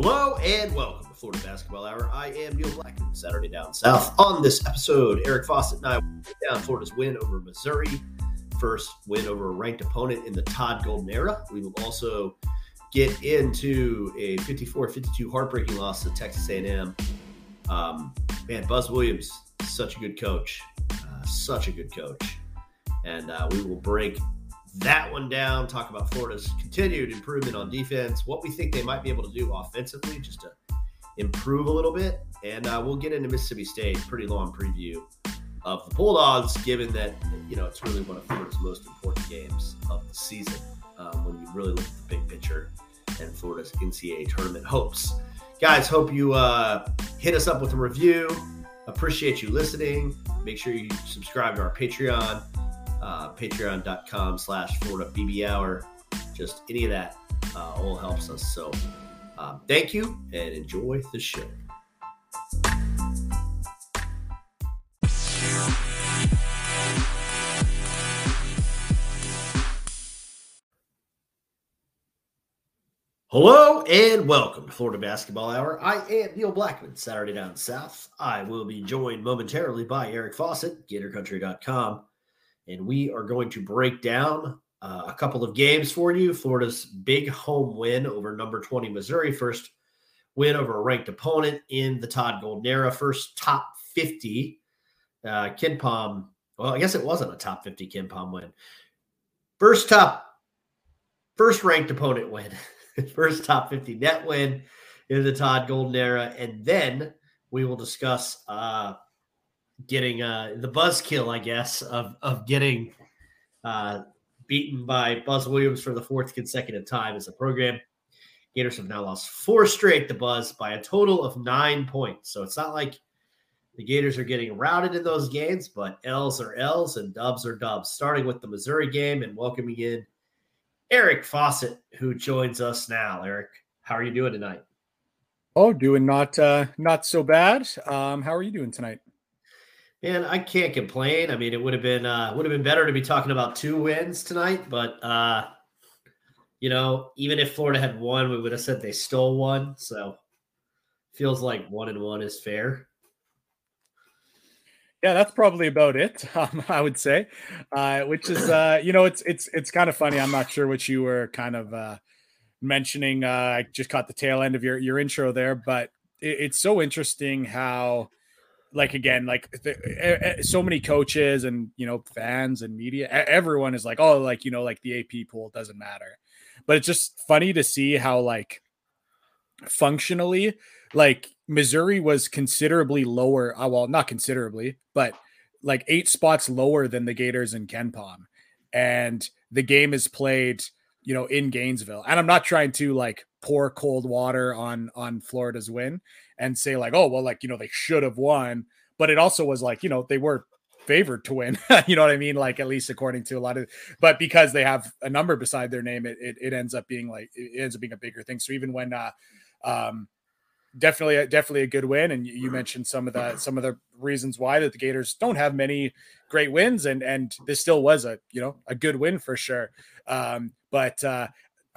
Hello and welcome to Florida Basketball Hour. I am Neil Blackman, Saturday Down South. On this episode, Eric Fawcett and I down Florida's win over Missouri, first win over a ranked opponent in the Todd Golden era. We will also get into a 54-52 heartbreaking loss to Texas A&M. Um, man, Buzz Williams, such a good coach, uh, such a good coach, and uh, we will break that one down, talk about Florida's continued improvement on defense, what we think they might be able to do offensively just to improve a little bit. And uh, we'll get into Mississippi State, pretty long preview of the Bulldogs, given that, you know, it's really one of Florida's most important games of the season um, when you really look at the big picture and Florida's NCAA tournament hopes. Guys, hope you uh, hit us up with a review. Appreciate you listening. Make sure you subscribe to our Patreon uh, patreon.com slash Florida BB Hour. Just any of that uh, all helps us. So um, thank you and enjoy the show. Hello and welcome to Florida Basketball Hour. I am Neil Blackman, Saturday Down South. I will be joined momentarily by Eric Fawcett, GatorCountry.com and we are going to break down uh, a couple of games for you. Florida's big home win over number 20 Missouri, first win over a ranked opponent in the Todd Golden era, first top 50 uh, KenPom. Well, I guess it wasn't a top 50 KenPom win. First top, first ranked opponent win, first top 50 net win in the Todd Golden era. And then we will discuss uh, getting uh, the buzzkill, I guess, of of getting uh, beaten by Buzz Williams for the fourth consecutive time as a program. Gators have now lost four straight to Buzz by a total of nine points. So it's not like the Gators are getting routed in those games, but L's are L's and dubs are dubs. Starting with the Missouri game and welcoming in Eric Fawcett, who joins us now. Eric, how are you doing tonight? Oh, doing not uh, not so bad. Um, how are you doing tonight? And I can't complain. I mean, it would have been uh, would have been better to be talking about two wins tonight, but uh, you know, even if Florida had won, we would have said they stole one. So feels like one and one is fair. Yeah, that's probably about it. Um, I would say, uh, which is uh, you know, it's it's it's kind of funny. I'm not sure what you were kind of uh, mentioning. Uh, I just caught the tail end of your your intro there, but it, it's so interesting how like again like the, so many coaches and you know fans and media everyone is like oh like you know like the ap pool doesn't matter. But it's just funny to see how like functionally like missouri was considerably lower uh, well not considerably but like eight spots lower than the gators in KenPom and the game is played you know in gainesville. And i'm not trying to like pour cold water on on florida's win and say like, oh well, like you know they should have won, but it also was like you know they were favored to win. you know what I mean? Like at least according to a lot of, but because they have a number beside their name, it it, it ends up being like it ends up being a bigger thing. So even when uh, um, definitely definitely a good win and you mentioned some of the some of the reasons why that the gators don't have many great wins and and this still was a you know a good win for sure um but uh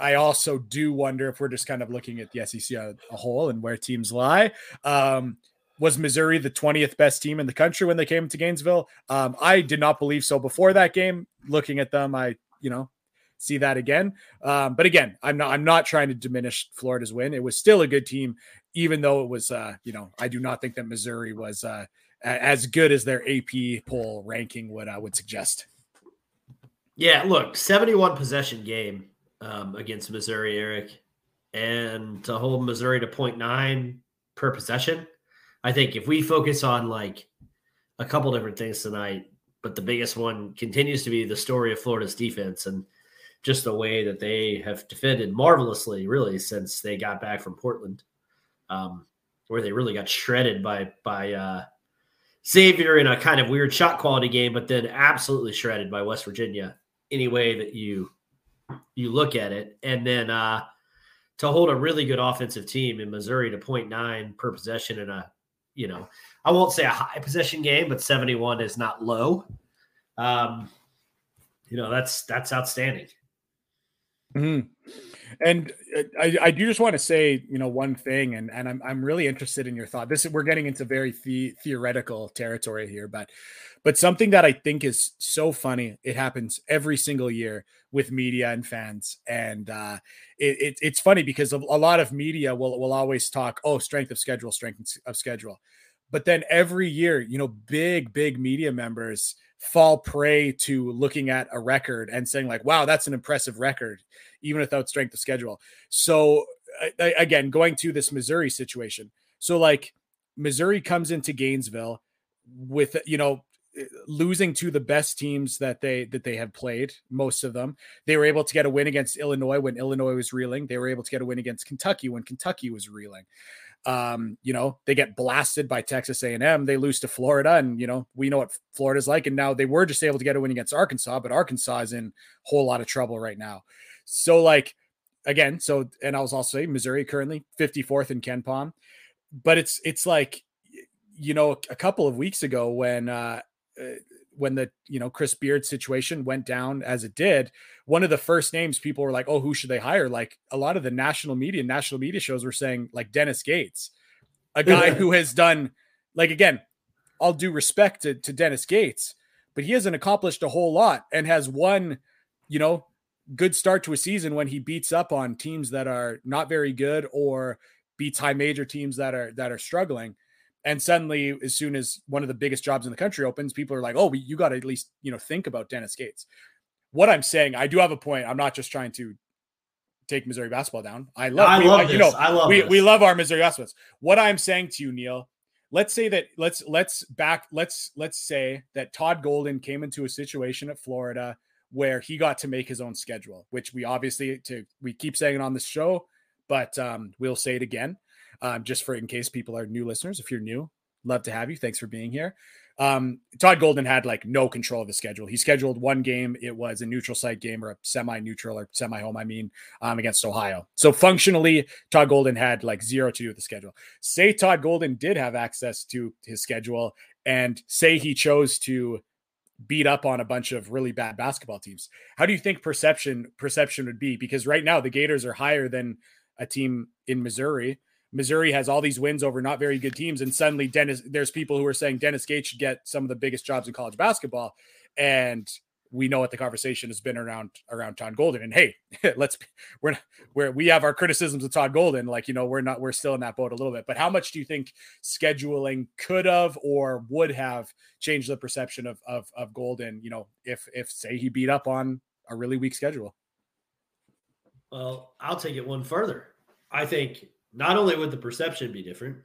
I also do wonder if we're just kind of looking at the SEC as a whole and where teams lie. Um, was Missouri the 20th best team in the country when they came to Gainesville? Um, I did not believe so before that game. Looking at them, I, you know, see that again. Um, but again, I'm not I'm not trying to diminish Florida's win. It was still a good team, even though it was uh, you know, I do not think that Missouri was uh as good as their AP poll ranking would uh, would suggest. Yeah, look, 71 possession game um, against Missouri, Eric, and to hold Missouri to 0.9 per possession. I think if we focus on like a couple different things tonight, but the biggest one continues to be the story of Florida's defense and just the way that they have defended marvelously, really, since they got back from Portland, um, where they really got shredded by by uh, Xavier in a kind of weird shot quality game, but then absolutely shredded by West Virginia. Any way that you you look at it. And then uh, to hold a really good offensive team in Missouri to 0.9 per possession in a, you know, I won't say a high possession game, but 71 is not low. Um, you know, that's that's outstanding. Mm-hmm. And uh, I, I do just want to say, you know, one thing, and and I'm I'm really interested in your thought. This we're getting into very the, theoretical territory here, but but something that I think is so funny. It happens every single year with media and fans, and uh, it, it it's funny because a, a lot of media will will always talk, oh, strength of schedule, strength of schedule, but then every year, you know, big big media members fall prey to looking at a record and saying like wow that's an impressive record even without strength of schedule. So I, again going to this missouri situation. So like missouri comes into gainesville with you know eh, losing to the best teams that they that they have played most of them. They were able to get a win against illinois when illinois was reeling. They were able to get a win against kentucky when kentucky was reeling um, you know, they get blasted by Texas A&M. They lose to Florida, and you know we know what Florida's like. And now they were just able to get a win against Arkansas, but Arkansas is in a whole lot of trouble right now. So like again, so and I was also saying Missouri currently 54th in KenPom, but it's it's like you know a couple of weeks ago when uh, uh when the you know Chris Beard situation went down as it did, one of the first names people were like, "Oh, who should they hire?" Like a lot of the national media, national media shows were saying like Dennis Gates, a guy who has done like again, all due respect to, to Dennis Gates, but he hasn't accomplished a whole lot and has one, you know, good start to a season when he beats up on teams that are not very good or beats high major teams that are that are struggling. And suddenly, as soon as one of the biggest jobs in the country opens, people are like, "Oh, you got to at least you know think about Dennis Gates." What I'm saying, I do have a point. I'm not just trying to take Missouri basketball down. I love, I we, love you know, I love we, this. we love our Missouri basketball. What I'm saying to you, Neil, let's say that let's let's back let's let's say that Todd Golden came into a situation at Florida where he got to make his own schedule, which we obviously to we keep saying it on this show, but um, we'll say it again um, just for in case people are new listeners. If you're new, love to have you. Thanks for being here. Um, Todd Golden had like no control of the schedule. He scheduled one game. It was a neutral site game or a semi-neutral or semi-home. I mean, um, against Ohio. So functionally, Todd Golden had like zero to do with the schedule. Say Todd Golden did have access to his schedule, and say he chose to beat up on a bunch of really bad basketball teams. How do you think perception perception would be? Because right now the Gators are higher than a team in Missouri. Missouri has all these wins over not very good teams, and suddenly Dennis, there's people who are saying Dennis Gates should get some of the biggest jobs in college basketball, and we know what the conversation has been around around Todd Golden. And hey, let's we're we're we have our criticisms of Todd Golden, like you know we're not we're still in that boat a little bit. But how much do you think scheduling could have or would have changed the perception of of of Golden? You know, if if say he beat up on a really weak schedule. Well, I'll take it one further. I think not only would the perception be different,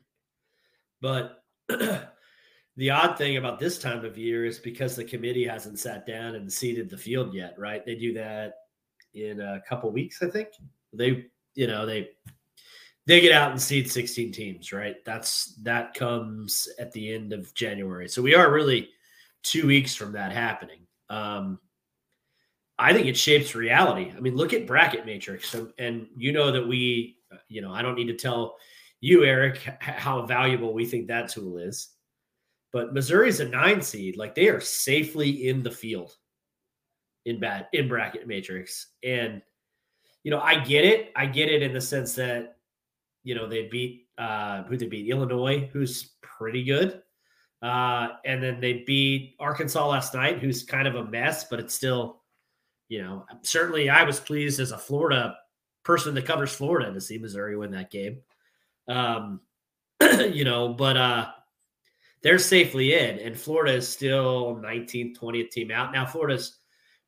but the odd thing about this time of year is because the committee hasn't sat down and seeded the field yet, right? They do that in a couple weeks, I think. They, you know, they they get out and seed 16 teams, right? That's that comes at the end of January. So we are really two weeks from that happening. Um, I think it shapes reality. I mean, look at bracket matrix, and, and you know that we you know, I don't need to tell you, Eric, how valuable we think that tool is. But Missouri's a nine seed. Like they are safely in the field in bad in bracket matrix. And you know, I get it. I get it in the sense that, you know, they beat uh who they beat? Illinois, who's pretty good. Uh, and then they beat Arkansas last night, who's kind of a mess, but it's still, you know, certainly I was pleased as a Florida person that covers Florida to see Missouri win that game. Um, you know, but uh, they're safely in, and Florida is still 19th, 20th team out. Now, Florida's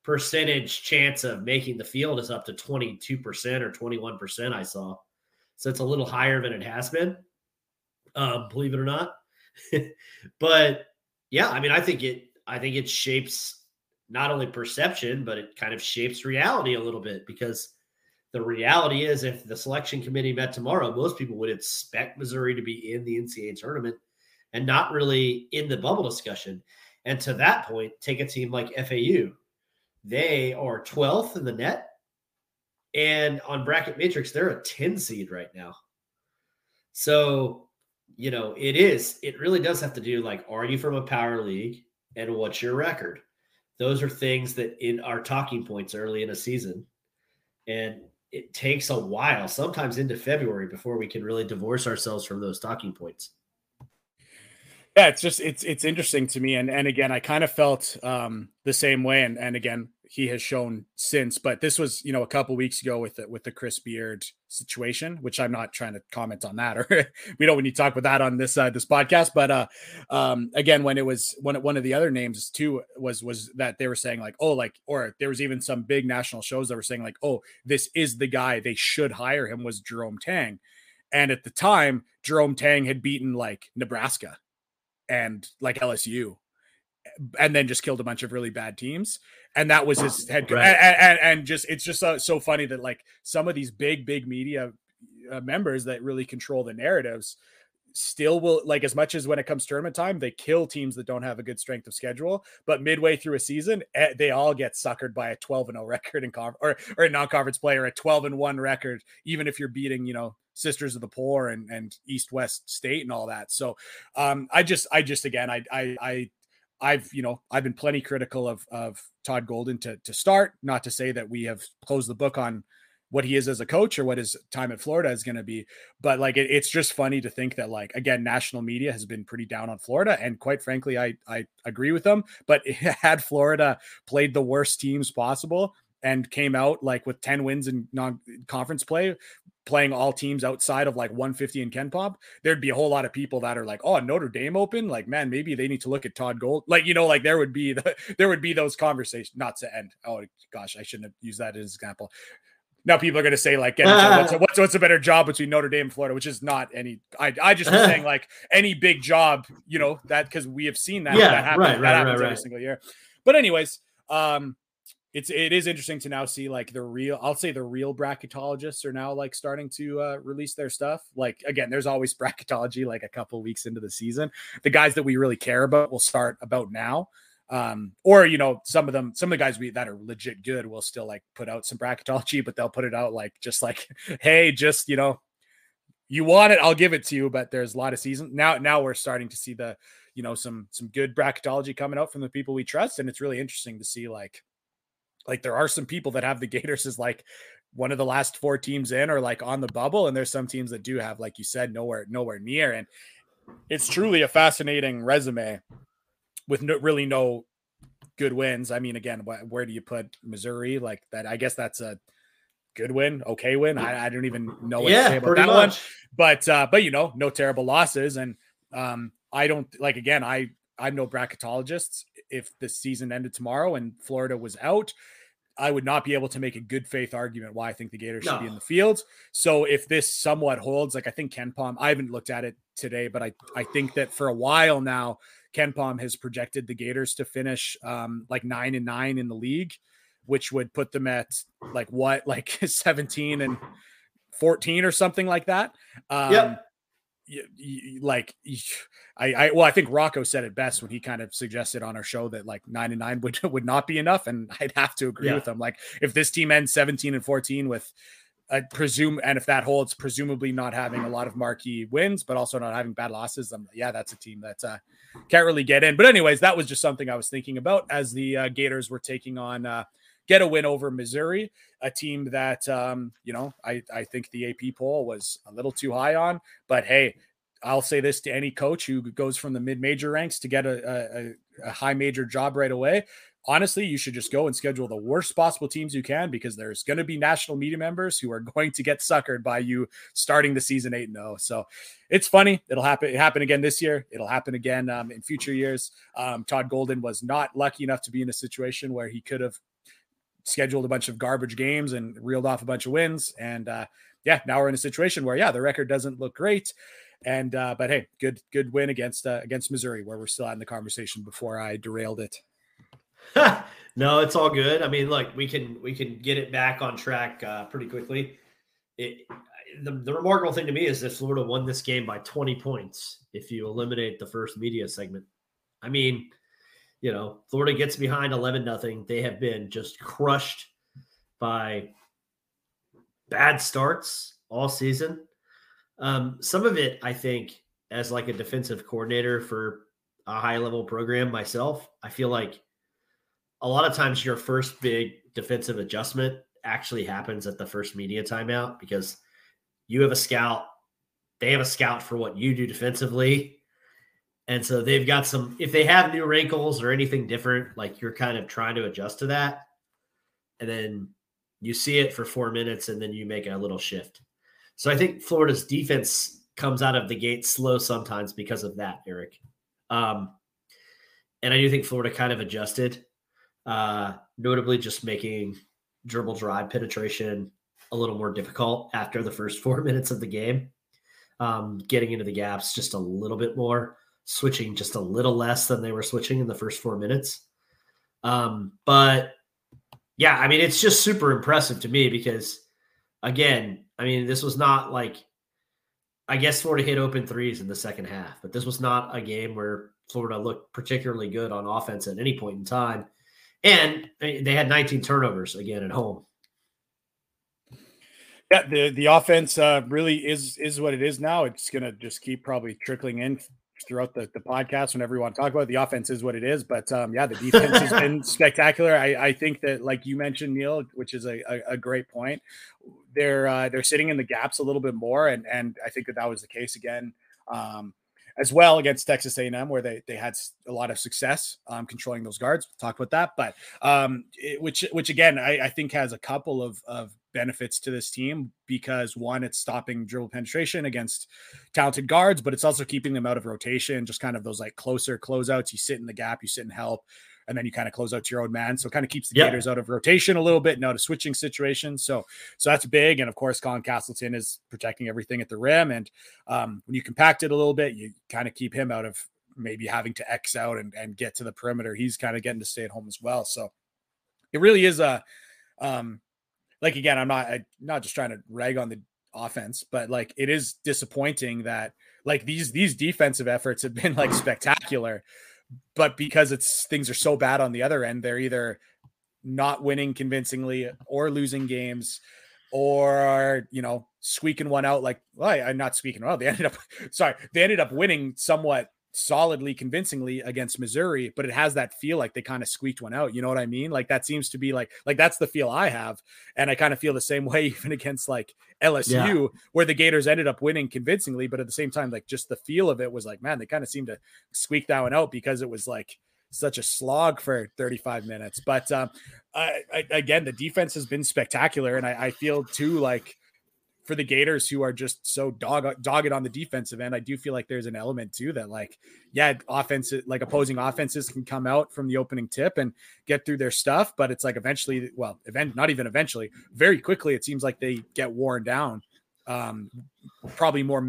percentage chance of making the field is up to 22% or 21%, I saw. So it's a little higher than it has been, um, believe it or not. but yeah, I mean, I think it, I think it shapes not only perception, but it kind of shapes reality a little bit because the reality is, if the selection committee met tomorrow, most people would expect Missouri to be in the NCAA tournament and not really in the bubble discussion. And to that point, take a team like FAU. They are 12th in the net. And on bracket matrix, they're a 10 seed right now. So, you know, it is, it really does have to do like, are you from a power league and what's your record? Those are things that in our talking points early in a season and it takes a while, sometimes into February, before we can really divorce ourselves from those talking points. Yeah, it's just it's it's interesting to me, and and again, I kind of felt um, the same way, and and again, he has shown since. But this was, you know, a couple weeks ago with the, with the Chris Beard situation, which I'm not trying to comment on that, or we don't need to talk about that on this uh, this podcast. But uh, um, again, when it was one one of the other names too was was that they were saying like, oh, like, or there was even some big national shows that were saying like, oh, this is the guy they should hire him was Jerome Tang, and at the time, Jerome Tang had beaten like Nebraska and like LSU and then just killed a bunch of really bad teams. And that was his head right. and, and, and, just it's just so, so, funny that like some of these big big media uh, members that really control the narratives still will like as much as when it comes tournament time they kill teams that don't have a good strength of schedule. But midway through a season eh, they all get suckered by a 12 and 0 record in conference or, or a non-conference player a 12 and 1 record even if you're beating you know sisters of the poor and and east west state and all that. So um i just i just again i i i I've, you know, I've been plenty critical of of Todd Golden to to start. Not to say that we have closed the book on what he is as a coach or what his time at Florida is going to be, but like it, it's just funny to think that like again, national media has been pretty down on Florida, and quite frankly, I I agree with them. But had Florida played the worst teams possible and came out like with 10 wins in non-conference play playing all teams outside of like 150 and KenPom, there'd be a whole lot of people that are like, "Oh, Notre Dame open, like man, maybe they need to look at Todd Gold." Like, you know, like there would be the, there would be those conversations not to end. Oh gosh, I shouldn't have used that as an example. Now people are going to say like, what's, a, what's, what's a better job between Notre Dame and Florida, which is not any. I I just was saying like any big job, you know, that because we have seen that yeah, that happen, right, that right, happens right, every single year. But anyways, um, it's it is interesting to now see like the real I'll say the real bracketologists are now like starting to uh, release their stuff. Like again, there's always bracketology like a couple weeks into the season. The guys that we really care about will start about now. Um, or you know, some of them, some of the guys we that are legit good will still like put out some bracketology, but they'll put it out like just like, hey, just you know, you want it, I'll give it to you. But there's a lot of season now. Now we're starting to see the, you know, some some good bracketology coming out from the people we trust, and it's really interesting to see like like there are some people that have the Gators as like one of the last four teams in or like on the bubble, and there's some teams that do have, like you said, nowhere nowhere near. And it's truly a fascinating resume with no, really no good wins. I mean, again, wh- where do you put Missouri? Like that, I guess that's a good win, okay win. I, I don't even know what yeah, to say about that much. one. But uh, but you know, no terrible losses. And um, I don't like again, I I'm no bracketologist. If the season ended tomorrow and Florida was out, I would not be able to make a good faith argument why I think the Gators no. should be in the field. So if this somewhat holds, like I think KenPom, I haven't looked at it today, but I, I think that for a while now, KenPom has projected the Gators to finish um, like nine and nine in the league, which would put them at like what, like 17 and 14 or something like that. Um, yep like I, I well I think Rocco said it best when he kind of suggested on our show that like nine and nine would would not be enough and I'd have to agree yeah. with him like if this team ends 17 and 14 with I presume and if that holds presumably not having a lot of marquee wins but also not having bad losses then yeah that's a team that uh, can't really get in but anyways that was just something I was thinking about as the uh, Gators were taking on uh, get a win over Missouri, a team that um, you know I I think the AP poll was a little too high on, but hey. I'll say this to any coach who goes from the mid-major ranks to get a, a, a high major job right away honestly, you should just go and schedule the worst possible teams you can because there's going to be national media members who are going to get suckered by you starting the season 8 0. So it's funny. It'll happen. It happened again this year. It'll happen again um, in future years. Um, Todd Golden was not lucky enough to be in a situation where he could have scheduled a bunch of garbage games and reeled off a bunch of wins. And uh, yeah, now we're in a situation where yeah, the record doesn't look great. And uh, but hey, good good win against uh, against Missouri, where we're still in the conversation before I derailed it. no, it's all good. I mean, look, we can we can get it back on track uh, pretty quickly. It the, the remarkable thing to me is that Florida won this game by 20 points if you eliminate the first media segment. I mean, you know, Florida gets behind 11 nothing. They have been just crushed by bad starts all season. Um, some of it, I think, as like a defensive coordinator for a high level program myself, I feel like a lot of times your first big defensive adjustment actually happens at the first media timeout because you have a scout, they have a scout for what you do defensively. And so they've got some, if they have new wrinkles or anything different, like you're kind of trying to adjust to that. And then you see it for four minutes and then you make a little shift. So I think Florida's defense comes out of the gate slow sometimes because of that, Eric. Um, and I do think Florida kind of adjusted, uh, notably just making dribble drive penetration a little more difficult after the first four minutes of the game. Um, getting into the gaps just a little bit more, switching just a little less than they were switching in the first four minutes. Um, but yeah, I mean, it's just super impressive to me because, again, I mean, this was not like, I guess Florida hit open threes in the second half, but this was not a game where Florida looked particularly good on offense at any point in time. And they had 19 turnovers again at home. Yeah, the the offense uh, really is is what it is now. It's gonna just keep probably trickling in throughout the, the podcast whenever you want to talk about it. the offense is what it is. But um, yeah, the defense has been spectacular. I, I think that like you mentioned, Neil, which is a, a, a great point. They're uh, they're sitting in the gaps a little bit more, and and I think that that was the case again. Um, as well against Texas A&M, where they they had a lot of success um, controlling those guards. We'll talk about that, but um, it, which which again I, I, think has a couple of of benefits to this team because one, it's stopping dribble penetration against talented guards, but it's also keeping them out of rotation. Just kind of those like closer closeouts. You sit in the gap, you sit and help, and then you kind of close out to your own man. So it kind of keeps the. Gators out of rotation a little bit and out of switching situations. So so that's big. And of course, Colin Castleton is protecting everything at the rim. And um, when you compact it a little bit, you kind of keep him out of maybe having to X out and, and get to the perimeter. He's kind of getting to stay at home as well. So it really is a um, like again, I'm not I'm not just trying to rag on the offense, but like it is disappointing that like these these defensive efforts have been like spectacular, but because it's things are so bad on the other end, they're either not winning convincingly or losing games or you know squeaking one out like well I, am not squeaking well they ended up sorry they ended up winning somewhat solidly convincingly against Missouri, but it has that feel like they kind of squeaked one out. You know what I mean? Like that seems to be like like that's the feel I have. And I kind of feel the same way even against like LSU, yeah. where the Gators ended up winning convincingly, but at the same time, like just the feel of it was like, man, they kind of seemed to squeak that one out because it was like such a slog for 35 minutes. But um, I, I, again, the defense has been spectacular, and I, I feel too like for the Gators who are just so dog dogged on the defensive end, I do feel like there's an element too that like, yeah, offense like opposing offenses can come out from the opening tip and get through their stuff, but it's like eventually, well, event not even eventually, very quickly it seems like they get worn down. Um, probably more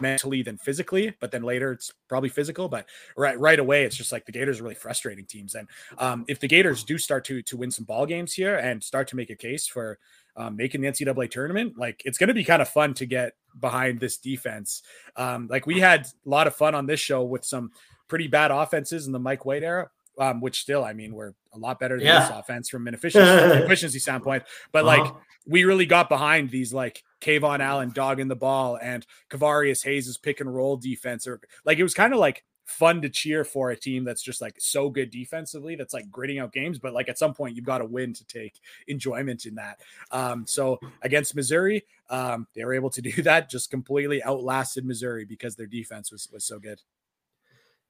mentally than physically, but then later it's probably physical. But right right away, it's just like the Gators are really frustrating teams. And um, if the Gators do start to to win some ball games here and start to make a case for um, making the NCAA tournament, like it's going to be kind of fun to get behind this defense. Um, like we had a lot of fun on this show with some pretty bad offenses in the Mike White era. Um, which still, I mean, we're a lot better than yeah. this offense from an efficiency, efficiency standpoint. But uh-huh. like, we really got behind these like KeVaughn Allen dogging the ball and Kevarrius Hayes' pick and roll defense, or like it was kind of like fun to cheer for a team that's just like so good defensively that's like gritting out games but like at some point you've got to win to take enjoyment in that. Um so against missouri um they were able to do that just completely outlasted missouri because their defense was was so good.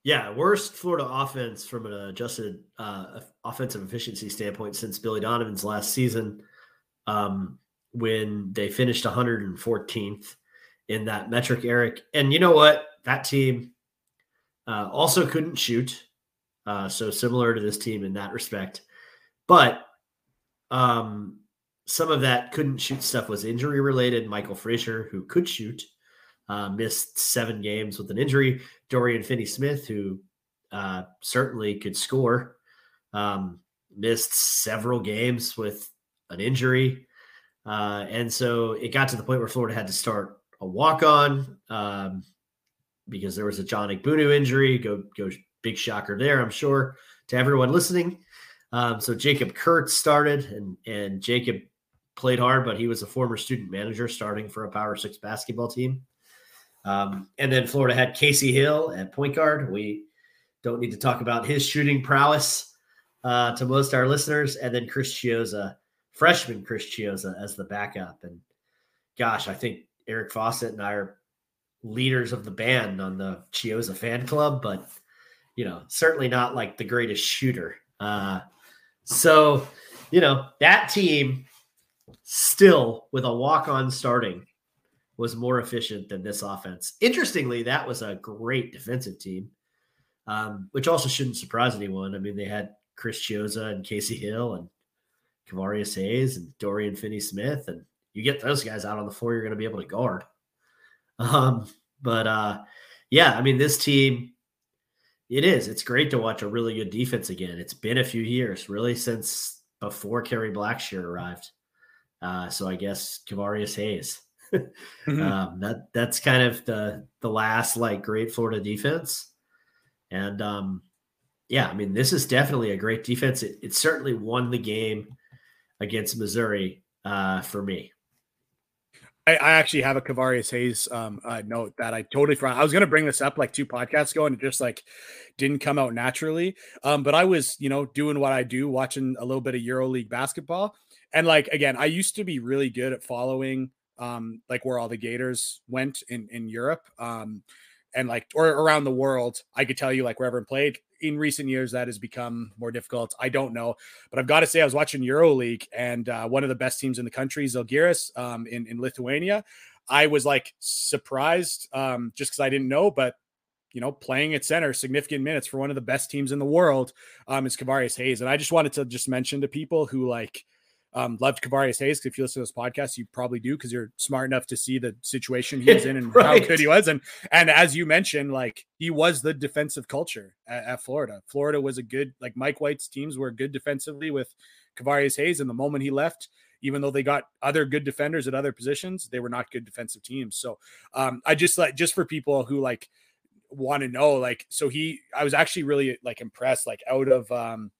Yeah worst florida offense from an adjusted uh offensive efficiency standpoint since billy donovan's last season um when they finished 114th in that metric eric. And you know what? That team uh, also couldn't shoot. Uh, so similar to this team in that respect. But um, some of that couldn't shoot stuff was injury related. Michael Frazier, who could shoot, uh, missed seven games with an injury. Dorian Finney Smith, who uh, certainly could score, um, missed several games with an injury. Uh, and so it got to the point where Florida had to start a walk on. Um, because there was a John Egbunu injury. Go go big shocker there, I'm sure to everyone listening. Um, so Jacob Kurtz started, and and Jacob played hard, but he was a former student manager starting for a Power Six basketball team. Um, and then Florida had Kasey Hill at point guard. We don't need to talk about his shooting prowess uh, to most our listeners. And then Chris Chiozza freshman Chris Chiozza as the backup. And gosh, I think Eric Fawcett and I are leaders of the band on the Chiozza fan club, but you know, certainly not like the greatest shooter. Uh, so, you know, that team still with a walk on starting was more efficient than this offense. Interestingly, that was a great defensive team, um, which also shouldn't surprise anyone. I mean, they had Chris Chiozza and Kasey Hill and Kevarrius Hayes and Dorian Finney Smith, and you get those guys out on the floor, you're going to be able to guard. Um, but uh, yeah, I mean, this team, it is. It's great to watch a really good defense again. It's been a few years, really, since before Kerry Blackshear arrived. Uh, so I guess Kevarrius Hayes. mm-hmm. um, that that's kind of the the last like great Florida defense, and um, yeah, I mean this is definitely a great defense. It, it certainly won the game against Missouri uh, for me. I, I, actually have a Kevarrius Hayes um, uh, note that I totally forgot. I was going to bring this up like two podcasts ago, and it just like didn't come out naturally. Um, but I was, you know, doing what I do, watching a little bit of EuroLeague basketball, and like again, I used to be really good at following um, like where all the Gators went in in Europe. Um, and like or around the world, I could tell you like wherever I played in recent years that has become more difficult. I don't know, but I've got to say I was watching EuroLeague and uh, one of the best teams in the country, Zalgiris, um, in in Lithuania. I was like surprised um, just because I didn't know, but you know, playing at center significant minutes for one of the best teams in the world um, is Kevarrius Hayes, and I just wanted to just mention to people who like um, loved Kevarrius Hayes. If you listen to this podcast, you probably do because you're smart enough to see the situation he was in and right. how good he was. And and as you mentioned, like he was the defensive culture at, at, Florida. Florida was a good like Mike White's teams were good defensively with Kevarrius Hayes. And the moment he left, even though they got other good defenders at other positions, they were not good defensive teams. So um, I just like just for people who like want to know, like, so he I was actually really like impressed, like out of um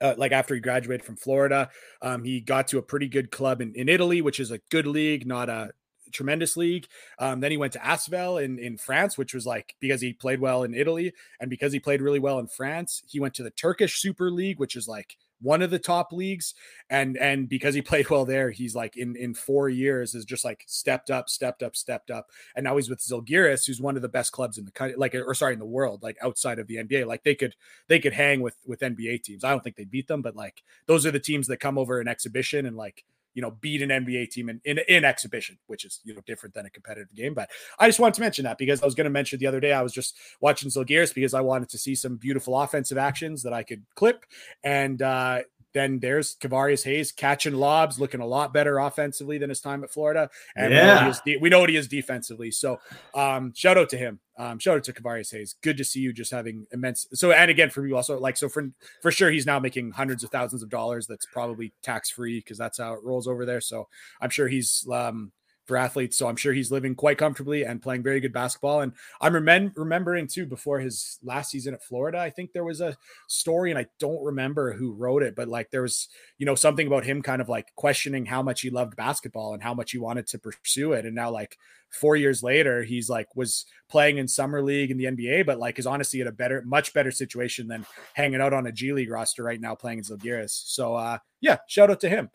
uh, like after he graduated from Florida, um, he got to a pretty good club in, in Italy, which is a good league, not a tremendous league. Um, then he went to Asvel in, in France, which was like because he played well in Italy and because he played really well in France, he went to the Turkish Super League, which is like one of the top leagues and and because he played well there he's like in in four years has just like stepped up stepped up stepped up and now he's with Zalgiris who's one of the best clubs in the country like or sorry in the world like outside of the NBA like they could they could hang with with NBA teams. I don't think they beat them but like those are the teams that come over an exhibition and like you know, beat an NBA team in, in, in exhibition, which is, you know, different than a competitive game. But I just wanted to mention that because I was going to mention the other day, I was just watching Zalgiris because I wanted to see some beautiful offensive actions that I could clip. And, uh, then there's Kevarrius Hayes catching lobs, looking a lot better offensively than his time at Florida. And yeah. we, know de- we, know what he is defensively. So um, shout out to him. Um, shout out to Kevarrius Hayes. Good to see you just having immense. So, and again, for you also, like, so for, for sure, he's now making hundreds of thousands of dollars. That's probably tax free because that's how it rolls over there. So I'm sure he's, um, for athletes. So I'm sure he's living quite comfortably and playing very good basketball. And I'm remem- remembering too before his last season at Florida, I think there was a story, and I don't remember who wrote it, but like there was, you know, something about him kind of like questioning how much he loved basketball and how much he wanted to pursue it. And now, like four years later, he's like was playing in summer league in the NBA, but like is honestly in a better, much better situation than hanging out on a G League roster right now playing in Zalgiris. So uh, yeah, shout out to him.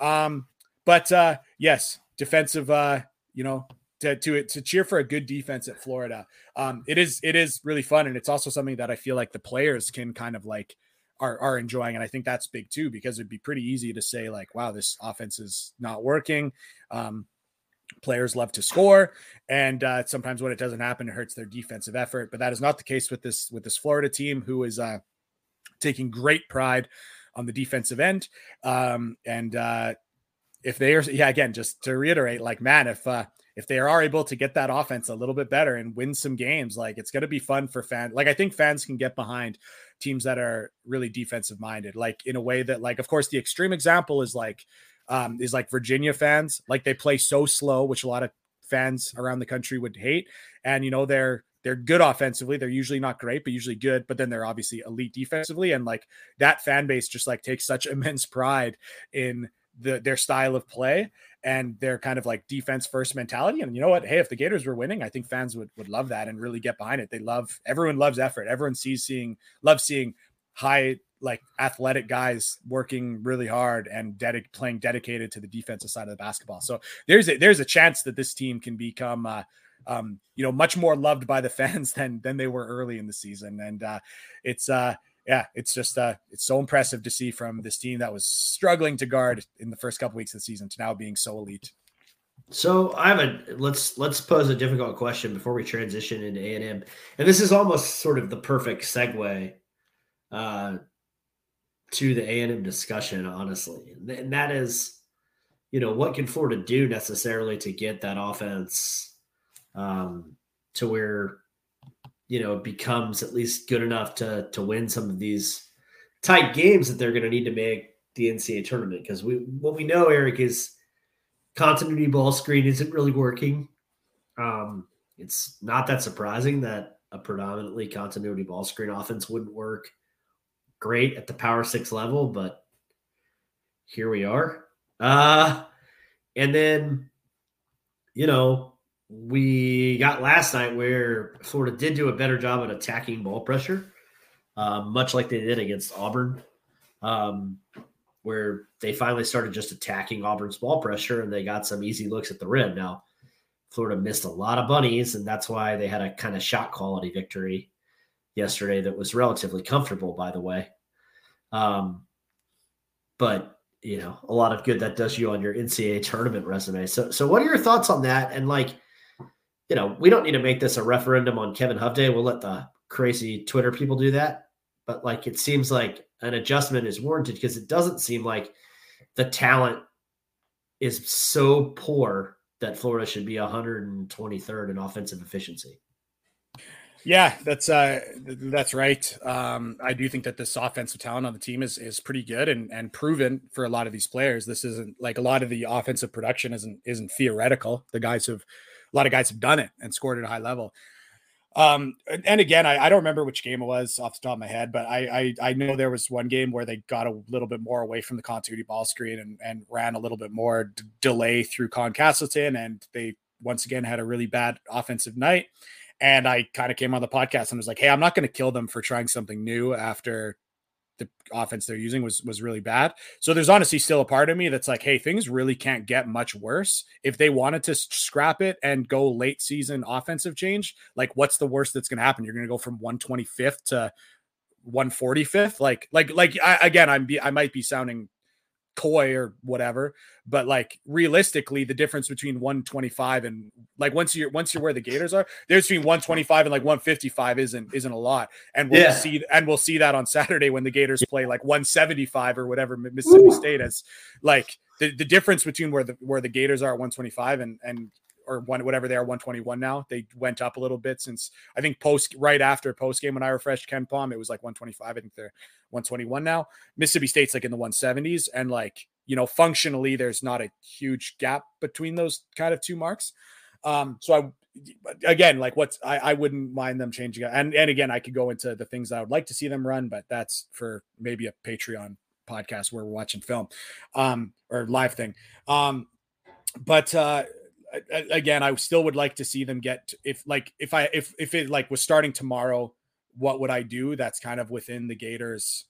Um, but uh, yes, defensive, uh, you know, to to it to cheer for a good defense at Florida. Um, it is it is really fun, and it's also something that I feel like the players can kind of like are are enjoying, and I think that's big too because it'd be pretty easy to say like, wow, this offense is not working. Um, players love to score, and uh, sometimes when it doesn't happen, it hurts their defensive effort. But that is not the case with this with this Florida team, who is uh, taking great pride on the defensive end, um, and uh, if they are, yeah, again, just to reiterate, like, man, if uh, if they are able to get that offense a little bit better and win some games, like it's going to be fun for fans. Like I think fans can get behind teams that are really defensive minded, like in a way that, like, of course, the extreme example is like um, is like Virginia fans, like they play so slow, which a lot of fans around the country would hate, and you know they're they're good offensively. They're usually not great, but usually good. But then they're obviously elite defensively, and like that fan base just like takes such immense pride in the, their style of play and their kind of like defense first mentality. And you know what? Hey, if the Gators were winning, I think fans would would love that and really get behind it. They love everyone loves effort. Everyone sees seeing loves seeing high like athletic guys working really hard and dedic- playing dedicated to the defensive side of the basketball. So there's a, there's a chance that this team can become uh, um, you know much more loved by the fans than than they were early in the season, and uh, it's uh, yeah, it's just uh, it's so impressive to see from this team that was struggling to guard in the first couple weeks of the season to now being so elite. So I have a let's let's pose a difficult question before we transition into A and M, and this is almost sort of the perfect segue uh, to the A and M discussion, honestly, and that is, you know, what can Florida do necessarily to get that offense um, to where you know becomes at least good enough to to win some of these tight games that they're going to need to make the NCAA tournament because we what we know, Eric, is continuity ball screen isn't really working. Um, it's not that surprising that a predominantly continuity ball screen offense wouldn't work great at the power six level, but here we are. Uh, and then, you know, we got last night where Florida did do a better job at attacking ball pressure, uh, much like they did against Auburn, um, where they finally started just attacking Auburn's ball pressure and they got some easy looks at the rim. Now, Florida missed a lot of bunnies, and that's why they had a kind of shot quality victory yesterday that was relatively comfortable, by the way. Um, but you know, a lot of good that does you on your NCAA tournament resume. So, so what are your thoughts on that? And like, you know, we don't need to make this a referendum on Kevin Hovde. We'll let the crazy Twitter people do that. But like, it seems like an adjustment is warranted because it doesn't seem like the talent is so poor that Florida should be 123rd in offensive efficiency. Yeah, that's uh, that's right. Um, I do think that this offensive talent on the team is is pretty good and and proven for a lot of these players. This isn't like a lot of the offensive production isn't isn't theoretical. The guys have a lot of guys have done it and scored at a high level. Um, and again, I, I don't remember which game it was off the top of my head, but I, I, I know there was one game where they got a little bit more away from the continuity ball screen and, and ran a little bit more d- delay through Colin Castleton, and they once again had a really bad offensive night. And I kind of came on the podcast and was like, "Hey, I'm not going to kill them for trying something new after the offense they're using was was really bad." So there's honestly still a part of me that's like, "Hey, things really can't get much worse. If they wanted to scrap it and go late season offensive change, like what's the worst that's going to happen? You're going to go from 125th to 145th. Like like like I, again, I'm be, I might be sounding coy or whatever but like realistically the difference between 125 and like once you're once you're where the gators are there's between 125 and like 155 isn't isn't a lot and we'll yeah. see and we'll see that on saturday when the gators play like 175 or whatever mississippi Ooh. state is like the, the difference between where the where the gators are at 125 and and or one whatever they are 121 now. They went up a little bit since I think post right after post game when I refreshed KenPom, it was like 125. I think they're 121 now. Mississippi State's like in the 170s, and like you know, functionally, there's not a huge gap between those kind of two marks. Um, so I again like what's I, I wouldn't mind them changing it. And and again, I could go into the things I would like to see them run, but that's for maybe a Patreon podcast where we're watching film um or live thing. Um but uh again, I still would like to see them get if like if I if if it like was starting tomorrow, what would I do? That's kind of within the Gators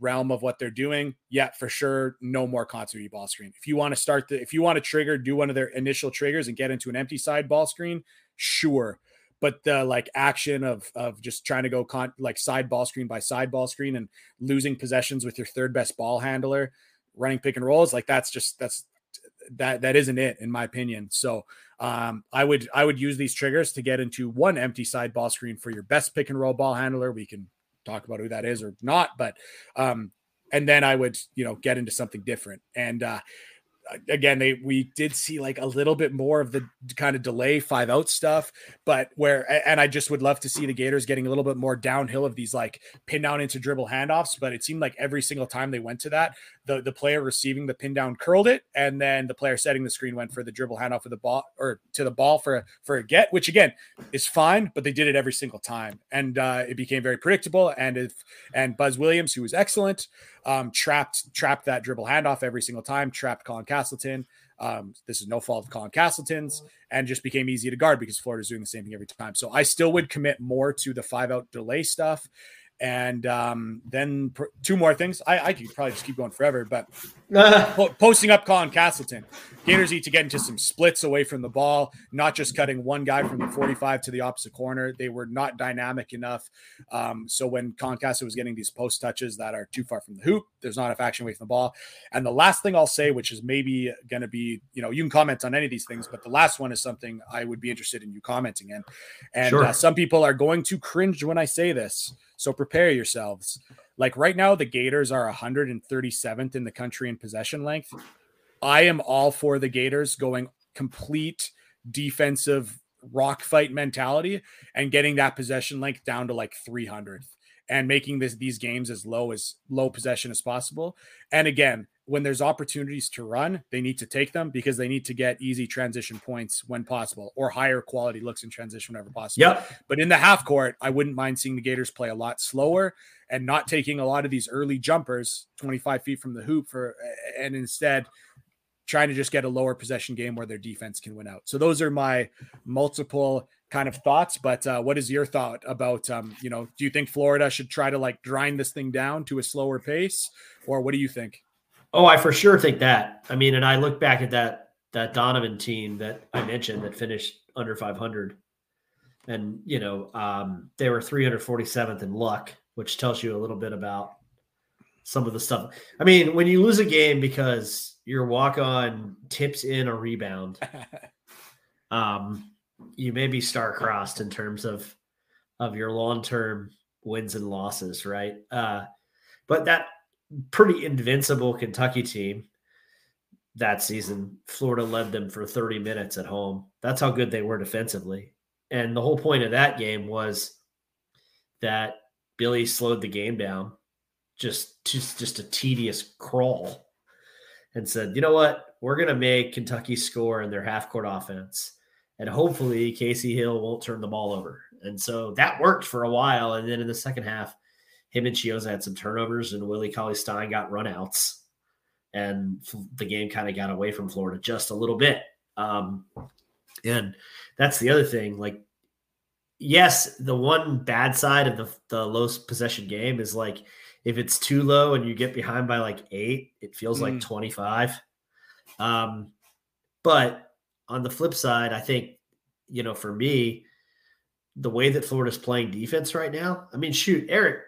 realm of what they're doing. Yeah, for sure, no more continuity ball screen. If you want to start the if you want to trigger, do one of their initial triggers and get into an empty side ball screen, sure. But the like action of of just trying to go con like side ball screen by side ball screen and losing possessions with your third best ball handler, running pick and rolls, like that's just that's that that isn't it in my opinion. So um, I would I would use these triggers to get into one empty side ball screen for your best pick and roll ball handler. We can talk about who that is or not, but um, and then I would you know get into something different. And uh, again, they we did see like a little bit more of the kind of delay five out stuff, but where and I just would love to see the Gators getting a little bit more downhill of these like pin down into dribble handoffs. But it seemed like every single time they went to that, the the player receiving the pin down curled it, and then the player setting the screen went for the dribble handoff of the ball or to the ball for a, for a get, which again is fine, but they did it every single time, and uh, it became very predictable. And if and Buzz Williams, who was excellent, um, trapped trapped that dribble handoff every single time, trapped Colin Castleton. Um, this is no fault of Colin Castleton's, and just became easy to guard because Florida's doing the same thing every time. So I still would commit more to the five out delay stuff And um, then pr- two more things. I, I could probably just keep going forever, but po- posting up Colin Castleton. Gators need to get into some splits away from the ball, not just cutting one guy from the 45 to the opposite corner. They were not dynamic enough. Um, so when Colin was getting these post touches that are too far from the hoop, there's not enough action away from the ball. And the last thing I'll say, which is maybe going to be, you know, you can comment on any of these things, but the last one is something I would be interested in you commenting in. And sure. uh, some people are going to cringe when I say this. So prepare yourselves. Like right now, the Gators are 137th in the country in possession length. I am all for the Gators going complete defensive rock fight mentality and getting that possession length down to like 300th and making this these games as low as low possession as possible. And again, when there's opportunities to run, they need to take them because they need to get easy transition points when possible or higher quality looks in transition whenever possible. Yep. But in the half court, I wouldn't mind seeing the Gators play a lot slower and not taking a lot of these early jumpers 25 feet from the hoop for and instead trying to just get a lower possession game where their defense can win out. So those are my multiple kind of thoughts. But uh, what is your thought about, um, you know, do you think Florida should try to like grind this thing down to a slower pace or what do you think? Oh, I for sure think that. I mean, and I look back at that that Donovan team that I mentioned that finished under 500, and you know um, they were 347th in luck, which tells you a little bit about some of the stuff. I mean, when you lose a game because your walk on tips in a rebound, um, you may be star crossed in terms of of your long term wins and losses, right? Uh, but that pretty invincible Kentucky team that season. Florida led them for 30 minutes at home. That's how good they were defensively. And the whole point of that game was that Billy slowed the game down, just just just a tedious crawl, and said, "You know what? We're going to make Kentucky score in their half court offense, and hopefully Kasey Hill won't turn the ball over." And so that worked for a while, and then in the second half, him and Chiozza had some turnovers, and Willie Cauley Stein got runouts, and the game kind of got away from Florida just a little bit. Um, and that's the other thing. Like, yes, the one bad side of the the low possession game is like if it's too low and you get behind by like eight, it feels mm. like twenty five. Um, but on the flip side, I think you know for me, the way that Florida's playing defense right now, I mean, shoot, Eric,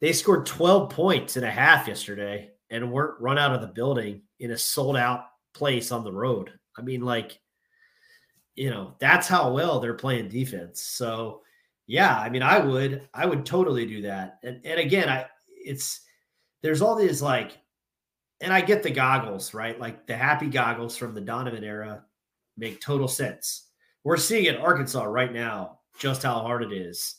they scored 12 points and a half yesterday and weren't run out of the building in a sold out place on the road. I mean, like, you know, that's how well they're playing defense. So, yeah, I mean, I would, I would totally do that. And and again, I it's there's all these like, and I get the goggles, right? Like the happy goggles from the Donovan era make total sense. We're seeing in Arkansas right now just how hard it is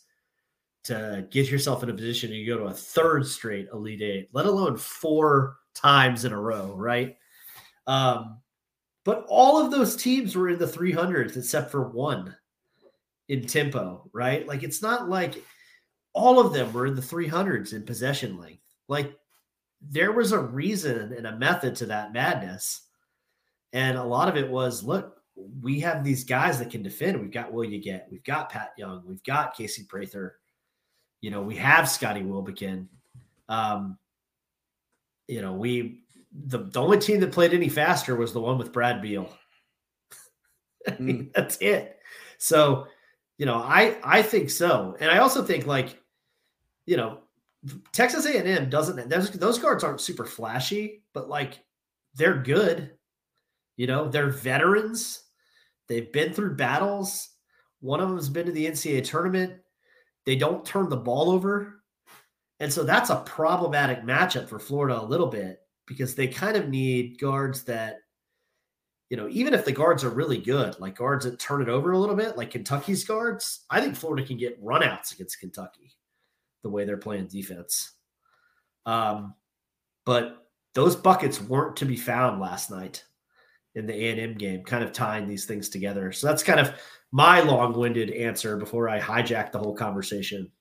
to get yourself in a position to go to a third straight Elite Eight, let alone four times in a row, right? Um, but all of those teams were in the 300s except for one in tempo, right? Like it's not like all of them were in the 300s in possession length. Like there was a reason and a method to that madness. And a lot of it was look, we have these guys that can defend. We've got Will Yeguete, we've got Pat Young, we've got Casey Prather, you know, we have Scotty Wilbekin. Um, you know, we the, the only team that played any faster was the one with Brad Beal. I mean, mm. that's it. So, you know, I I think so, and I also think like, you know, Texas A&M doesn't those those guards aren't super flashy, but like they're good. You know, they're veterans. They've been through battles. One of them's been to the NCAA tournament. They don't turn the ball over. And so that's a problematic matchup for Florida a little bit because they kind of need guards that, you know, even if the guards are really good, like guards that turn it over a little bit, like Kentucky's guards, I think Florida can get runouts against Kentucky the way they're playing defense. Um, but those buckets weren't to be found last night in the A&M game, kind of tying these things together. So that's kind of my long-winded answer before I hijack the whole conversation.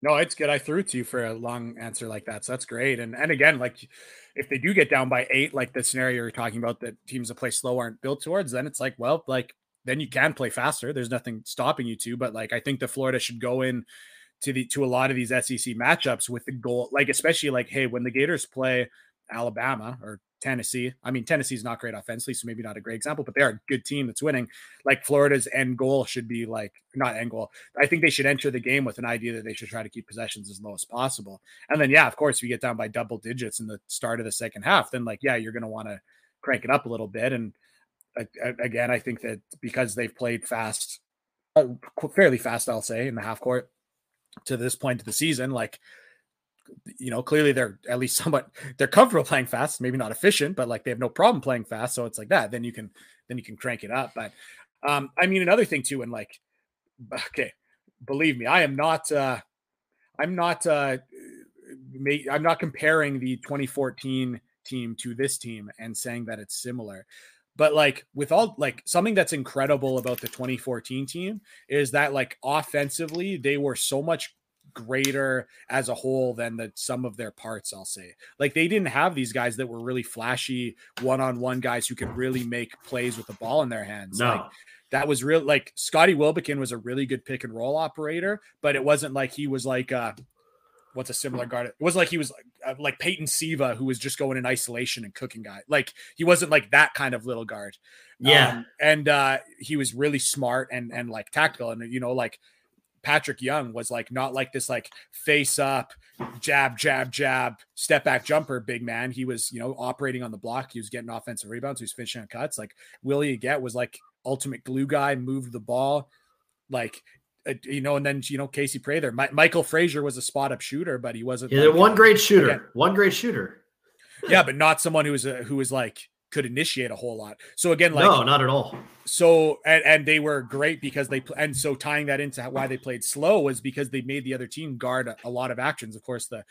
No, it's good. I threw it to you for a long answer like that. So that's great. And and again, like if they do get down by eight, like the scenario you're talking about that teams that play slow aren't built towards, then it's like, well, like then you can play faster. There's nothing stopping you to. But like I think the Florida should go in to the to a lot of these SEC matchups with the goal, like especially like, hey, when the Gators play Alabama or Tennessee. I mean, Tennessee's not great offensively, so maybe not a great example, but they're a good team that's winning. Like Florida's end goal should be like not end goal. I think they should enter the game with an idea that they should try to keep possessions as low as possible. And then, yeah, of course, if you get down by double digits in the start of the second half, then like, yeah, you're going to want to crank it up a little bit. And again, I think that because they've played fast, uh, fairly fast, I'll say, in the half court to this point of the season, like you know, clearly they're at least somewhat they're comfortable playing fast, maybe not efficient, but like they have no problem playing fast. So it's like that. Then you can then you can crank it up. But um, I mean another thing too, and like okay, believe me, I am not uh I'm not uh I'm not comparing the 2014 team to this team and saying that it's similar. But like with all like something that's incredible about the 2014 team is that like offensively they were so much greater as a whole than the sum of their parts i'll say like they didn't have these guys that were really flashy one-on-one guys who could really make plays with the ball in their hands no. like that was real like scotty wilbekin was a really good pick and roll operator but it wasn't like he was like uh what's a similar guard it was like he was like, uh, like peyton siva who was just going in isolation and cooking guy like he wasn't like that kind of little guard yeah um, and uh he was really smart and and like tactical and you know like Patrick Young was like not like this like face up, jab, jab, jab, step back jumper, big man. He was, you know, operating on the block. He was getting offensive rebounds. He was finishing on cuts. Like Will Yeguete was like ultimate glue guy, moved the ball. Like Uh, you know, and then you know Casey Prather, My, Michael Frazier was a spot up shooter, but he wasn't. Yeah, like, one great shooter, again, one great shooter. yeah, but not someone who was a, who was like could initiate a whole lot. So again, like no, not at all. So and, and they were great because they and so tying that into why they played slow was because they made the other team guard a, a lot of actions. Of course, the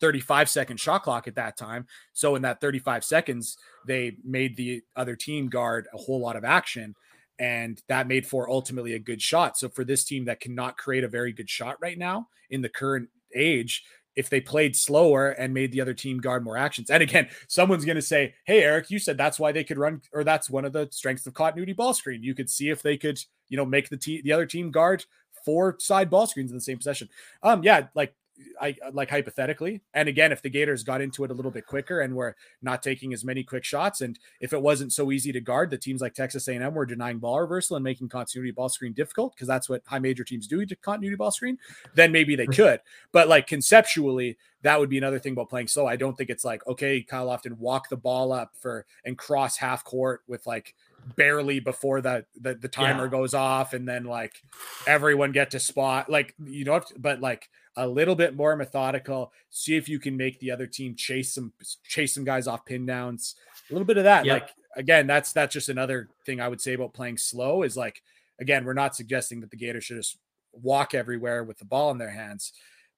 35 second shot clock at that time. So in that 35 seconds, they made the other team guard a whole lot of action. And that made for ultimately a good shot. So for this team that cannot create a very good shot right now in the current age, if they played slower and made the other team guard more actions. And again, someone's going to say, "Hey, Eric, you said that's why they could run, or that's one of the strengths of continuity ball screen. You could see if they could, you know, make the te- the other team guard four side ball screens in the same possession." Um, yeah, like I like hypothetically. And again, if the Gators got into it a little bit quicker and were not taking as many quick shots, and if it wasn't so easy to guard, the teams like Texas A&M were denying ball reversal and making continuity ball screen difficult because that's what high major teams do to continuity ball screen. Then maybe they could. But like conceptually, that would be another thing about playing slow. I don't think it's like okay, Kyle Lofton walk the ball up for and cross half court with like barely before the the, the timer yeah. goes off and then like everyone get to spot like you know but like a little bit more methodical. See if you can make the other team chase some chase some guys off pin downs. A little bit of that. Yep. Like again, that's that's just another thing I would say about playing slow is like again, we're not suggesting that the Gators should just walk everywhere with the ball in their hands.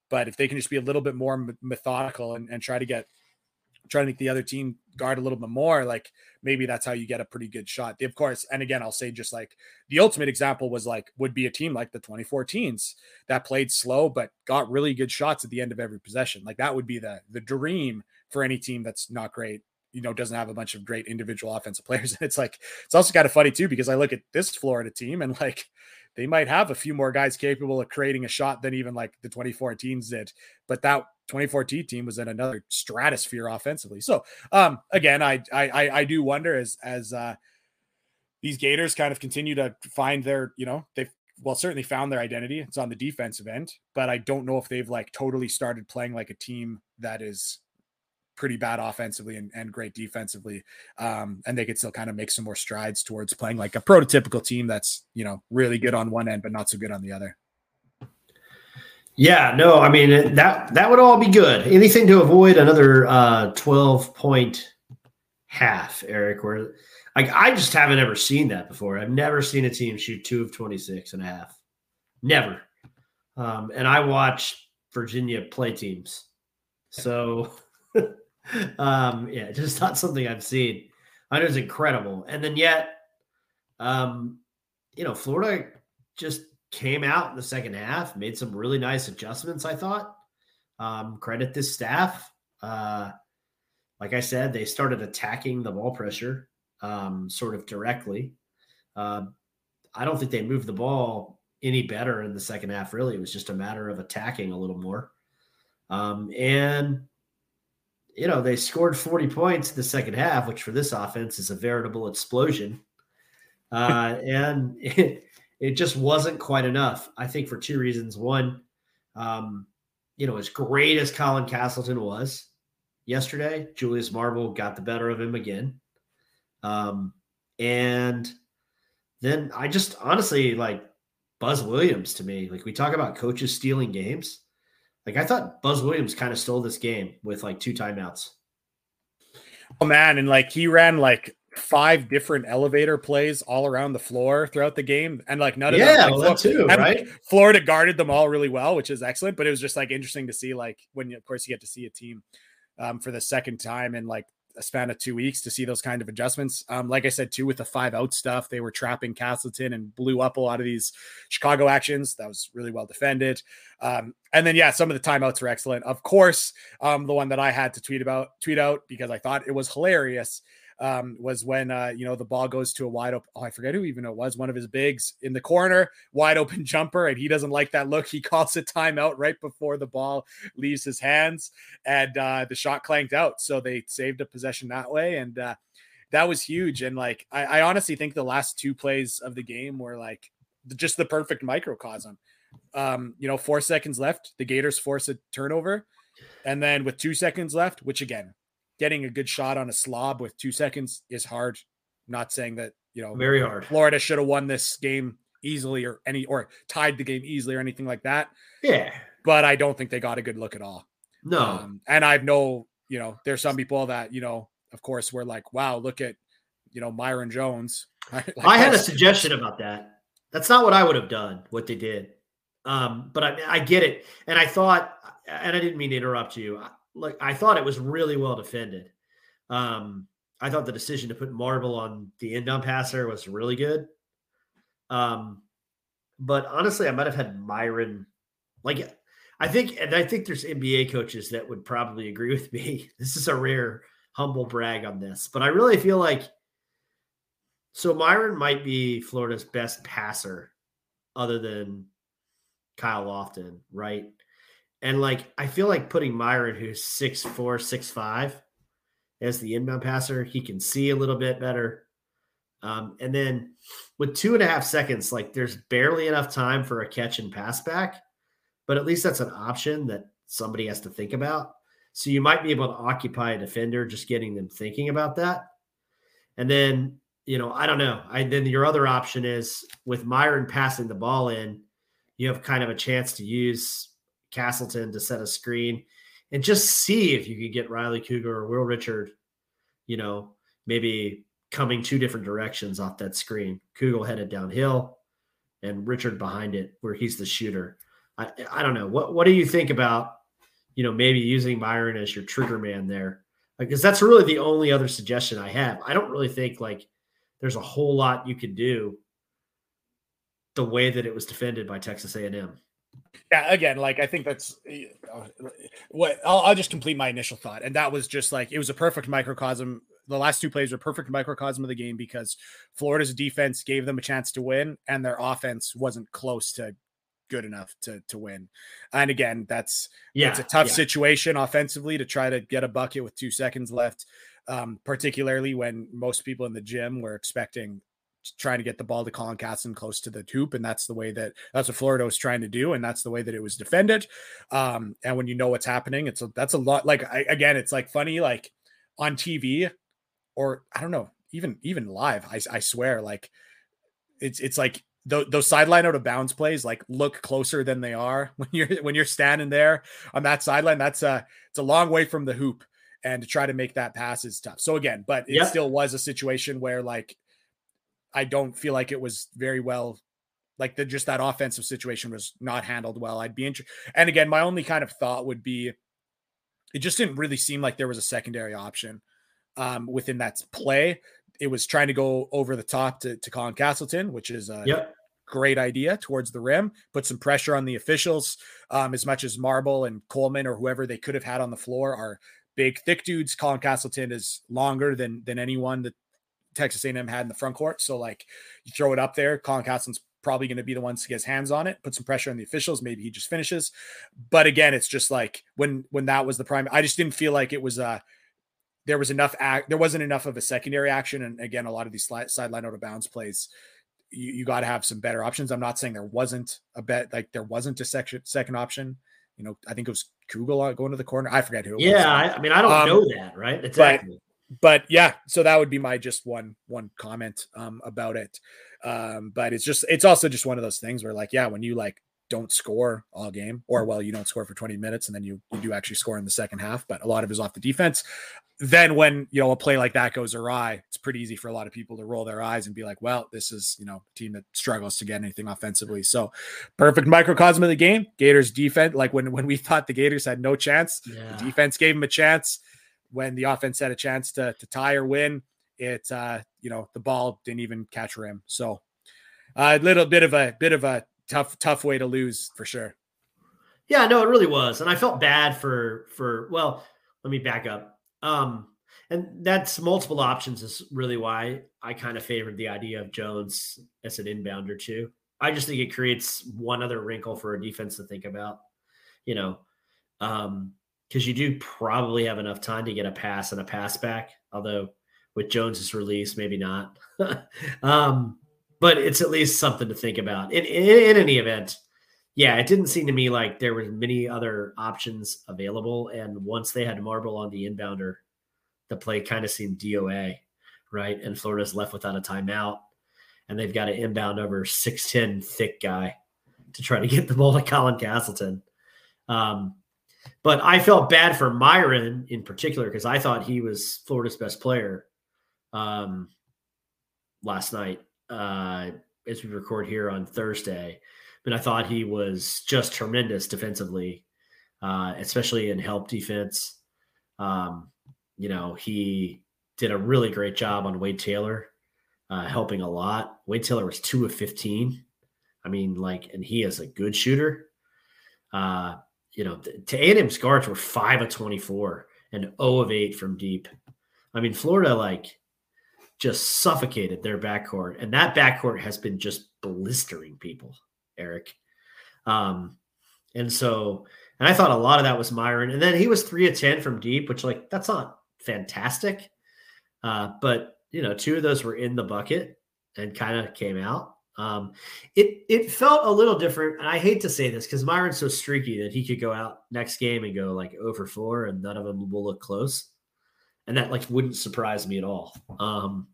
But if they can just be a little bit more methodical and, and try to get try to make the other team guard a little bit more, like maybe that's how you get a pretty good shot. Of course, and again, I'll say just like the ultimate example was like would be a team like the 2014s that played slow but got really good shots at the end of every possession. Like that would be the the dream for any team that's not great you know doesn't have a bunch of great individual offensive players and it's like it's also kind of funny too because i look at this florida team and like they might have a few more guys capable of creating a shot than even like the 2014s did but that 2014 team was in another stratosphere offensively. So um, again, I, I I do wonder as as uh, these Gators kind of continue to find their you know they've well certainly found their identity. It's on the defensive end, but I don't know if they've like totally started playing like a team that is pretty bad offensively and, and great defensively. Um, and they could still kind of make some more strides towards playing like a prototypical team that's, you know, really good on one end, but not so good on the other. Yeah, no, I mean that that would all be good. Anything to avoid another uh 12 point half, Eric, where like I just haven't ever seen that before. I've never seen a team shoot two of 26 and a half. Never. Um, and I watch Virginia play teams. So um yeah, just not something I've seen. I know it's incredible. And then yet um, you know, Florida just came out in the second half, made some really nice adjustments, I thought. Um, credit this staff. Uh, like I said, they started attacking the ball pressure um, sort of directly. Uh, I don't think they moved the ball any better in the second half. Really, it was just a matter of attacking a little more. Um, and you know they scored 40 points in the second half, which for this offense is a veritable explosion. Uh, and it, it just wasn't quite enough. I think for two reasons. One, um, you know, as great as Colin Castleton was yesterday, Julius Marble got the better of him again. Um, and then I just honestly like Buzz Williams to me. Like we talk about coaches stealing games. Like I thought Buzz Williams kind of stole this game with like two timeouts. Oh man, and like he ran like five different elevator plays all around the floor throughout the game, and like none of yeah, them, well, like, that too, and, right? like, Florida guarded them all really well, which is excellent. But it was just like interesting to see, like when you, of course you get to see a team um, for the second time in like a span of two weeks to see those kind of adjustments. Um, like I said, too, with the five out stuff, they were trapping Castleton and blew up a lot of these Chicago actions. That was really well defended. Um, and then, yeah, some of the timeouts were excellent. Of course, um, the one that I had to tweet about, tweet out because I thought it was hilarious um, was when uh, you know the ball goes to a wide open. Oh, I forget who even it was. One of his bigs in the corner, wide open jumper, and he doesn't like that look. He calls a timeout right before the ball leaves his hands, and uh, the shot clanked out. So they saved a possession that way, and uh, that was huge. And like, I, I honestly think the last two plays of the game were like just the perfect microcosm. Um, you know, four seconds left, the Gators force a turnover, and then with two seconds left, which again getting a good shot on a slob with two seconds is hard. Not saying that you know very hard. Florida should have won this game easily or any or tied the game easily or anything like that. Yeah, but I don't think they got a good look at all. No, um, and I've no you know there's some people that you know of course were like wow look at you know Myreon Jones. like, I had a suggestion about that. That's not what I would have done. What they did. Um, but I, I get it, and I thought, and I didn't mean to interrupt you like I thought it was really well defended. Um, I thought the decision to put Marble on the end on passer was really good. Um, but honestly, I might have had Myreon. Like, I think, and I think there's NBA coaches that would probably agree with me. This is a rare humble brag on this, but I really feel like so Myreon might be Florida's best passer, other than Kyle Lofton, right? And like I feel like putting Myreon, who's six four, six five, as the inbound passer, he can see a little bit better. Um, and then with two and a half seconds, like there's barely enough time for a catch and pass back, but at least that's an option that somebody has to think about. So you might be able to occupy a defender, just getting them thinking about that. And then, you know, I don't know. I then your other option is with Myreon passing the ball in, you have kind of a chance to use Castleton to set a screen and just see if you could get Riley Kugel or Will Richard, you know, maybe coming two different directions off that screen. Kugel headed downhill and Richard behind it where he's the shooter. I, I don't know. What what do you think about, you know, maybe using Myreon as your trigger man there? Because that's really the only other suggestion I have. I don't really think like there's a whole lot you could do the way that it was defended by Texas A&M. Yeah, again, like I think that's uh, what I'll, I'll, just complete my initial thought, and that was just like it was a perfect microcosm. The last two plays were perfect microcosm of the game because Florida's defense gave them a chance to win, and their offense wasn't close to good enough to to win. And again, that's yeah, it's a tough yeah. situation offensively to try to get a bucket with two seconds left, um, particularly when most people in the gym were expecting trying to get the ball to Colin Castleton close to the hoop, and that's the way that that's what Florida was trying to do, and that's the way that it was defended. Um, and when you know what's happening, it's a, that's a lot. Like I, again, it's like funny, like on TV, or I don't know, even even live. I, I swear, like it's it's like th- those sideline out of bounds plays like look closer than they are when you're when you're standing there on that sideline. That's a it's a long way from the hoop. And to try to make that pass is tough. So again, but it yep. still was a situation where like I don't feel like it was very well like the just that offensive situation was not handled well. I'd be interested. And again, my only kind of thought would be it just didn't really seem like there was a secondary option um, within that play. It was trying to go over the top to, to Colin Castleton, which is a yep. great idea towards the rim, put some pressure on the officials. Um, as much as Marble and Coleman or whoever they could have had on the floor are big, thick dudes. Colin Castleton is longer than than anyone that Texas A&M had in the front court. So like you throw it up there, Colin Castleton's probably going to be the ones to get his hands on it, put some pressure on the officials. Maybe he just finishes. But again, it's just like when when that was the prime. I just didn't feel like it was uh there was enough act. There wasn't enough of a secondary action. And again, a lot of these slide, sideline out of bounds plays, you, you got to have some better options. I'm not saying there wasn't a bet like there wasn't a section second option. You know, I think it was Kugel going to the corner. I forget who. yeah, I, I, mean, I don't um, know that, right? Exactly. But, yeah, so that would be my just one one comment um, about it. Um, but it's just it's also just one of those things where like yeah, when you like don't score all game, or well, you don't score for 20 minutes and then you, you do actually score in the second half, but a lot of it is off the defense then when you know a play like that goes awry, it's pretty easy for a lot of people to roll their eyes and be like, "Well, this is you know a team that struggles to get anything offensively." So, perfect microcosm of the game. Gators defense, like when when we thought the Gators had no chance, yeah. the defense gave them a chance. When the offense had a chance to to tie or win, it uh, you know the ball didn't even catch rim. So, a little bit of a bit of a tough tough way to lose for sure. Yeah, no, it really was, and I felt bad for for well. Let me back up um, and that's multiple options is really why I kind of favored the idea of Jones as an inbounder too. I just think it creates one other wrinkle for a defense to think about, you know, um, because you do probably have enough time to get a pass and a pass back. Although with Jones's release, maybe not. um, but it's at least something to think about. In, in, in any event, yeah, it didn't seem to me like there were many other options available. And once they had Marble on the inbounder, the play kind of seemed DOA, right? And Florida's left without a timeout. And they've got an inbound over 6'10 thick guy to try to get the ball to Colin Castleton. Um, but I felt bad for Myreon in particular because I thought he was Florida's best player um, last night uh, as we record here on Thursday but I thought he was just tremendous defensively, uh, especially in help defense. Um, you know, he did a really great job on Wade Taylor, uh, helping a lot. Wade Taylor was two of 15. I mean, like, and he is a good shooter. Uh, you know, to A&M's guards were five of 24 and 0 of 8 from deep. I mean, Florida, like, just suffocated their backcourt, and that backcourt has been just blistering people. Eric. Um, and so, and I thought a lot of that was Myreon. And then he was three of 10 from deep, which, like, that's not fantastic. Uh, but, you know, two of those were in the bucket and kind of came out. Um, it it felt a little different, and I hate to say this because Myreon's so streaky that he could go out next game and go like over four, and none of them will look close, and that like wouldn't surprise me at all. Um,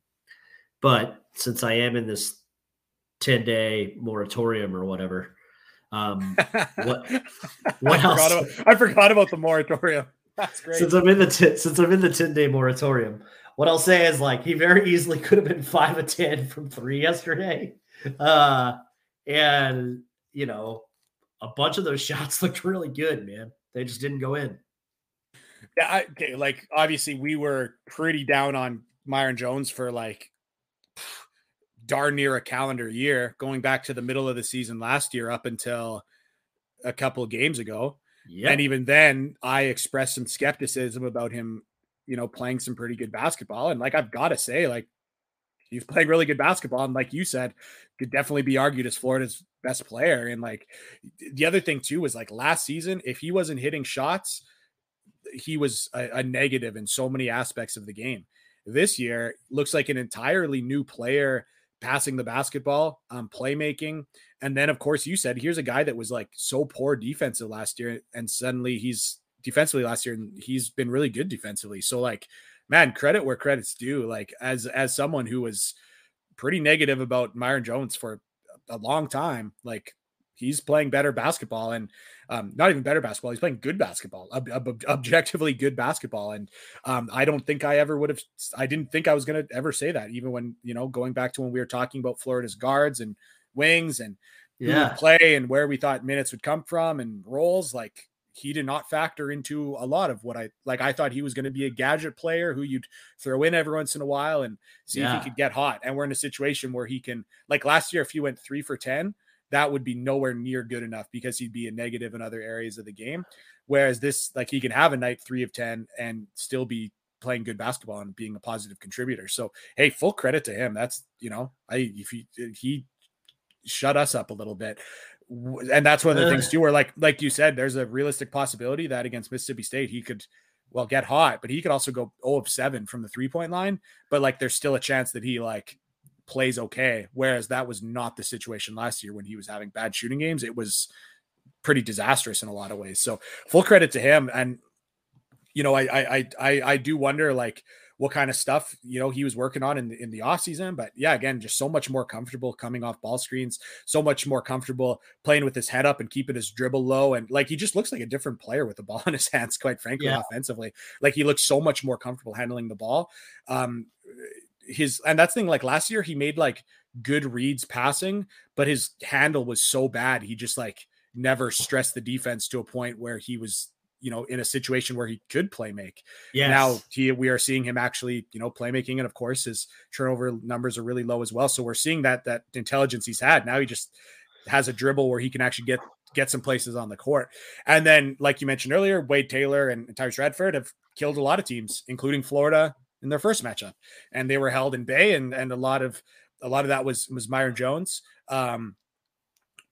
but since I am in this 10 day moratorium or whatever. Um, what what I else? Forgot about, I forgot about the moratorium. That's great. Since I'm in the t- since I'm in the 10 day moratorium, what I'll say is like he very easily could have been five of 10 from three yesterday. Uh, and you know, a bunch of those shots looked really good, man. They just didn't go in. Yeah, I, okay, like obviously we were pretty down on Myreon Jones for like darn near a calendar year, going back to the middle of the season last year up until a couple of games ago. Yep. And even then, I expressed some skepticism about him, you know, playing some pretty good basketball. And like I've got to say, like he's playing really good basketball. And like you said, could definitely be argued as Florida's best player. And like the other thing too was like last season, if he wasn't hitting shots, he was a, a negative in so many aspects of the game. This year looks like an entirely new player passing the basketball, um, playmaking. And then, of course, you said here's a guy that was like so poor defensive last year, and suddenly he's defensively last year, and he's been really good defensively. So, like, man, credit where credit's due. Like, as as someone who was pretty negative about Myreon Jones for a long time, like he's playing better basketball and um, not even better basketball. He's playing good basketball, ob- ob- objectively good basketball. And um, I don't think I ever would have, I didn't think I was going to ever say that, even when, you know, going back to when we were talking about Florida's guards and wings and yeah. play and where we thought minutes would come from and roles. Like he did not factor into a lot of what I like. I thought he was going to be a gadget player who you'd throw in every once in a while and see yeah. if he could get hot. And we're in a situation where he can, like last year, if he went three for 10, that would be nowhere near good enough because he'd be a negative in other areas of the game. Whereas this, like he can have a night three of 10 and still be playing good basketball and being a positive contributor. So, hey, full credit to him. That's, you know, I, if he, he shut us up a little bit. And that's one of the things too, where like like you said, there's a realistic possibility that against Mississippi State he could well get hot, but he could also go 0 of 7 from the three point line. But like there's still a chance that he like plays okay. Whereas that was not the situation last year when he was having bad shooting games. It was pretty disastrous in a lot of ways. So full credit to him. And you know, I I I I do wonder like what kind of stuff you know he was working on in the, in the off season. But yeah, again, just so much more comfortable coming off ball screens, so much more comfortable playing with his head up and keeping his dribble low, and like he just looks like a different player with the ball in his hands. Quite frankly, yeah. offensively, like he looks so much more comfortable handling the ball. Um, his and that's thing like last year he made like good reads passing, but his handle was so bad he just like never stressed the defense to a point where he was you know, in a situation where he could play make. Yeah. Now he, we are seeing him actually, you know, playmaking, and of course his turnover numbers are really low as well. So we're seeing that that intelligence he's had. Now he just has a dribble where he can actually get get some places on the court. And then, like you mentioned earlier, Wade Taylor and Tyrece Radford have killed a lot of teams, including Florida in their first matchup, and they were held in bay, and and a lot of a lot of that was was Myreon Jones. Um,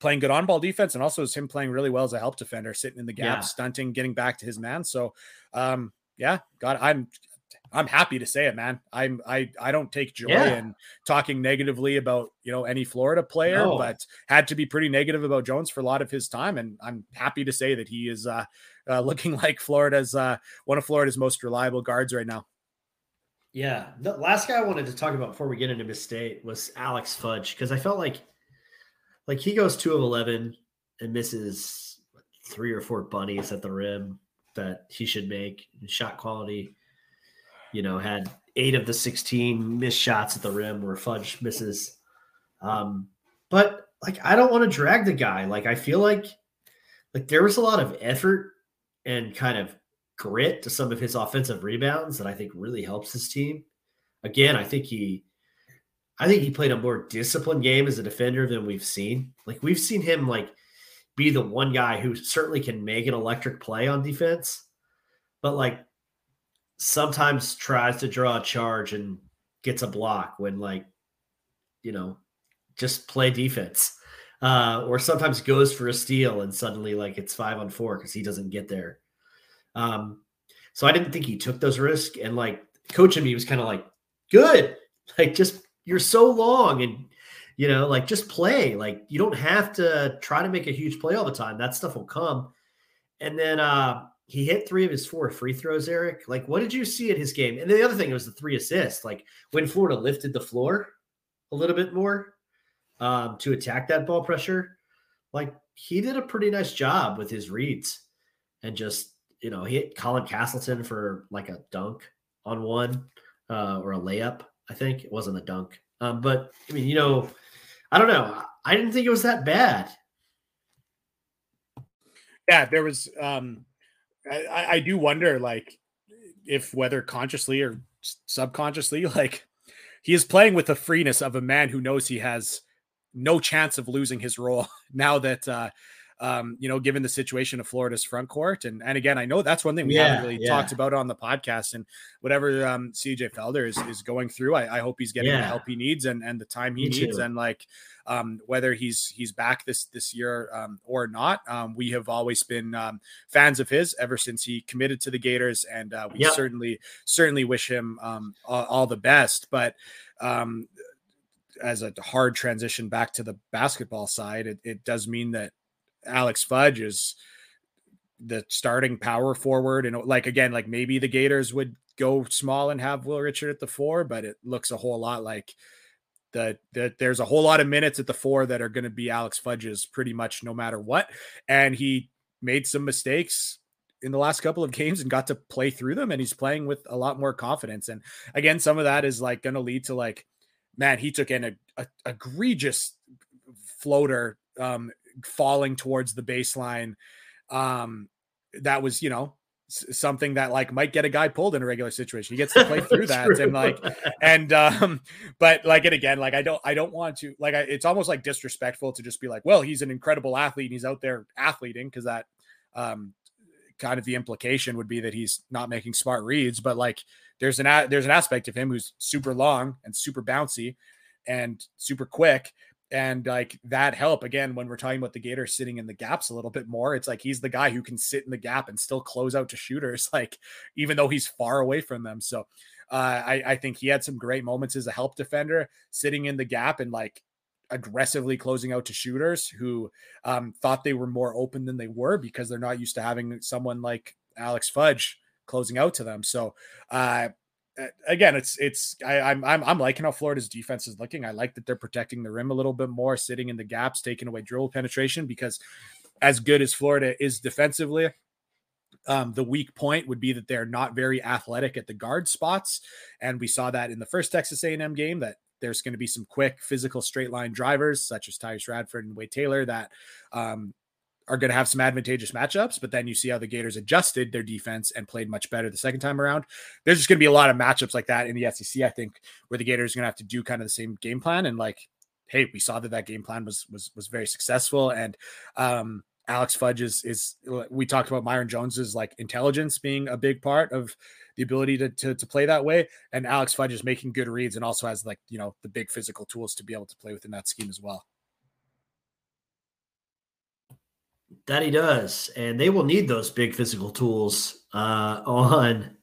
playing good on ball defense, and also is him playing really well as a help defender, sitting in the gap, yeah. stunting, getting back to his man. So, um, yeah, God, I'm I'm happy to say it, man. I'm I I don't take joy yeah. in talking negatively about you know any Florida player, no. but had to be pretty negative about Jones for a lot of his time, and I'm happy to say that he is uh, uh looking like Florida's uh one of Florida's most reliable guards right now. Yeah, the last guy I wanted to talk about before we get into Miss State was Alex Fudge because I felt like like he goes two of eleven and misses three or four bunnies at the rim that he should make. Shot quality, you know, had eight of the sixteen missed shots at the rim where Fudge misses. Um, but like I don't want to drag the guy. Like I feel like like there was a lot of effort and kind of grit to some of his offensive rebounds that I think really helps his team. Again, I think he I think he played a more disciplined game as a defender than we've seen. Like we've seen him like be the one guy who certainly can make an electric play on defense, but like sometimes tries to draw a charge and gets a block when like you know just play defense. Uh, or sometimes goes for a steal and suddenly like it's five on four because he doesn't get there. Um, so I didn't think he took those risks and like coaching me was kind of like, good, like just you're so long and you know like just play. Like you don't have to try to make a huge play all the time. That stuff will come. And then uh he hit three of his four free throws eric. Like what did you see at his game? And the other thing was the three assists. Like when florida lifted the floor a little bit more um to attack that ball pressure like he did a pretty nice job with his reads and just you know hit colin castleton for like a dunk on one uh or a layup I think it wasn't a dunk. Um, but I mean, you know, I don't know. I didn't think it was that bad. Yeah, there was. Um, I, I do wonder, like, if whether consciously or subconsciously, like, he is playing with the freeness of a man who knows he has no chance of losing his role now that uh, um, you know, given the situation of Florida's front court. And and again, I know that's one thing we yeah, haven't really yeah. talked about on the podcast. And whatever um, CJ Felder is is going through, I, I hope he's getting yeah. the help he needs and and the time he Me needs. Too. And like um, whether he's he's back this this year um, or not, um, we have always been um, fans of his ever since he committed to the Gators, and uh, we certainly certainly wish him um, all, all, the best. But um, as a hard transition back to the basketball side, it, it does mean that Alex Fudge is the starting power forward. And like again, like maybe the Gators would go small and have Will Richard at the four, but it looks a whole lot like that that there's a whole lot of minutes at the four that are going to be Alex Fudge's pretty much no matter what. And he made some mistakes in the last couple of games and got to play through them and he's playing with a lot more confidence. And again, some of that is like going to lead to like, man, he took in a, a egregious floater um, falling towards the baseline. Um, that was, you know, something that like might get a guy pulled in a regular situation. He gets to play through that and like and um but like it again like I don't I don't want to like I, it's almost like disrespectful to just be like well he's an incredible athlete and he's out there athleting because that um kind of the implication would be that he's not making smart reads but like there's an a, there's an aspect of him who's super long and super bouncy and super quick and like that help again when we're talking about the gator sitting in the gaps a little bit more. It's like he's the guy who can sit in the gap and still close out to shooters, like even though he's far away from them. So uh, I, I think he had some great moments as a help defender, sitting in the gap and like aggressively closing out to shooters who um, thought they were more open than they were because they're not used to having someone like Alex Fudge closing out to them. So uh, again, it's it's I, I'm I'm I'm liking how Florida's defense is looking. I like that they're protecting the rim a little bit more, sitting in the gaps, taking away dribble penetration because as good as Florida is defensively, um, the weak point would be that they're not very athletic at the guard spots, and we saw that in the first Texas A&M game that there's going to be some quick physical straight line drivers such as Tyrece Radford and Wade Taylor that um, are going to have some advantageous matchups, but then you see how the Gators adjusted their defense and played much better the second time around. There's just going to be a lot of matchups like that in the SEC, I think, where the Gators are going to have to do kind of the same game plan. And like, hey, we saw that that game plan was was was very successful. And um, Alex Fudge is is we talked about Myreon Jones's like intelligence being a big part of the ability to, to to play that way. And Alex Fudge is making good reads and also has like you know the big physical tools to be able to play within that scheme as well. That he does. And they will need those big physical tools uh, on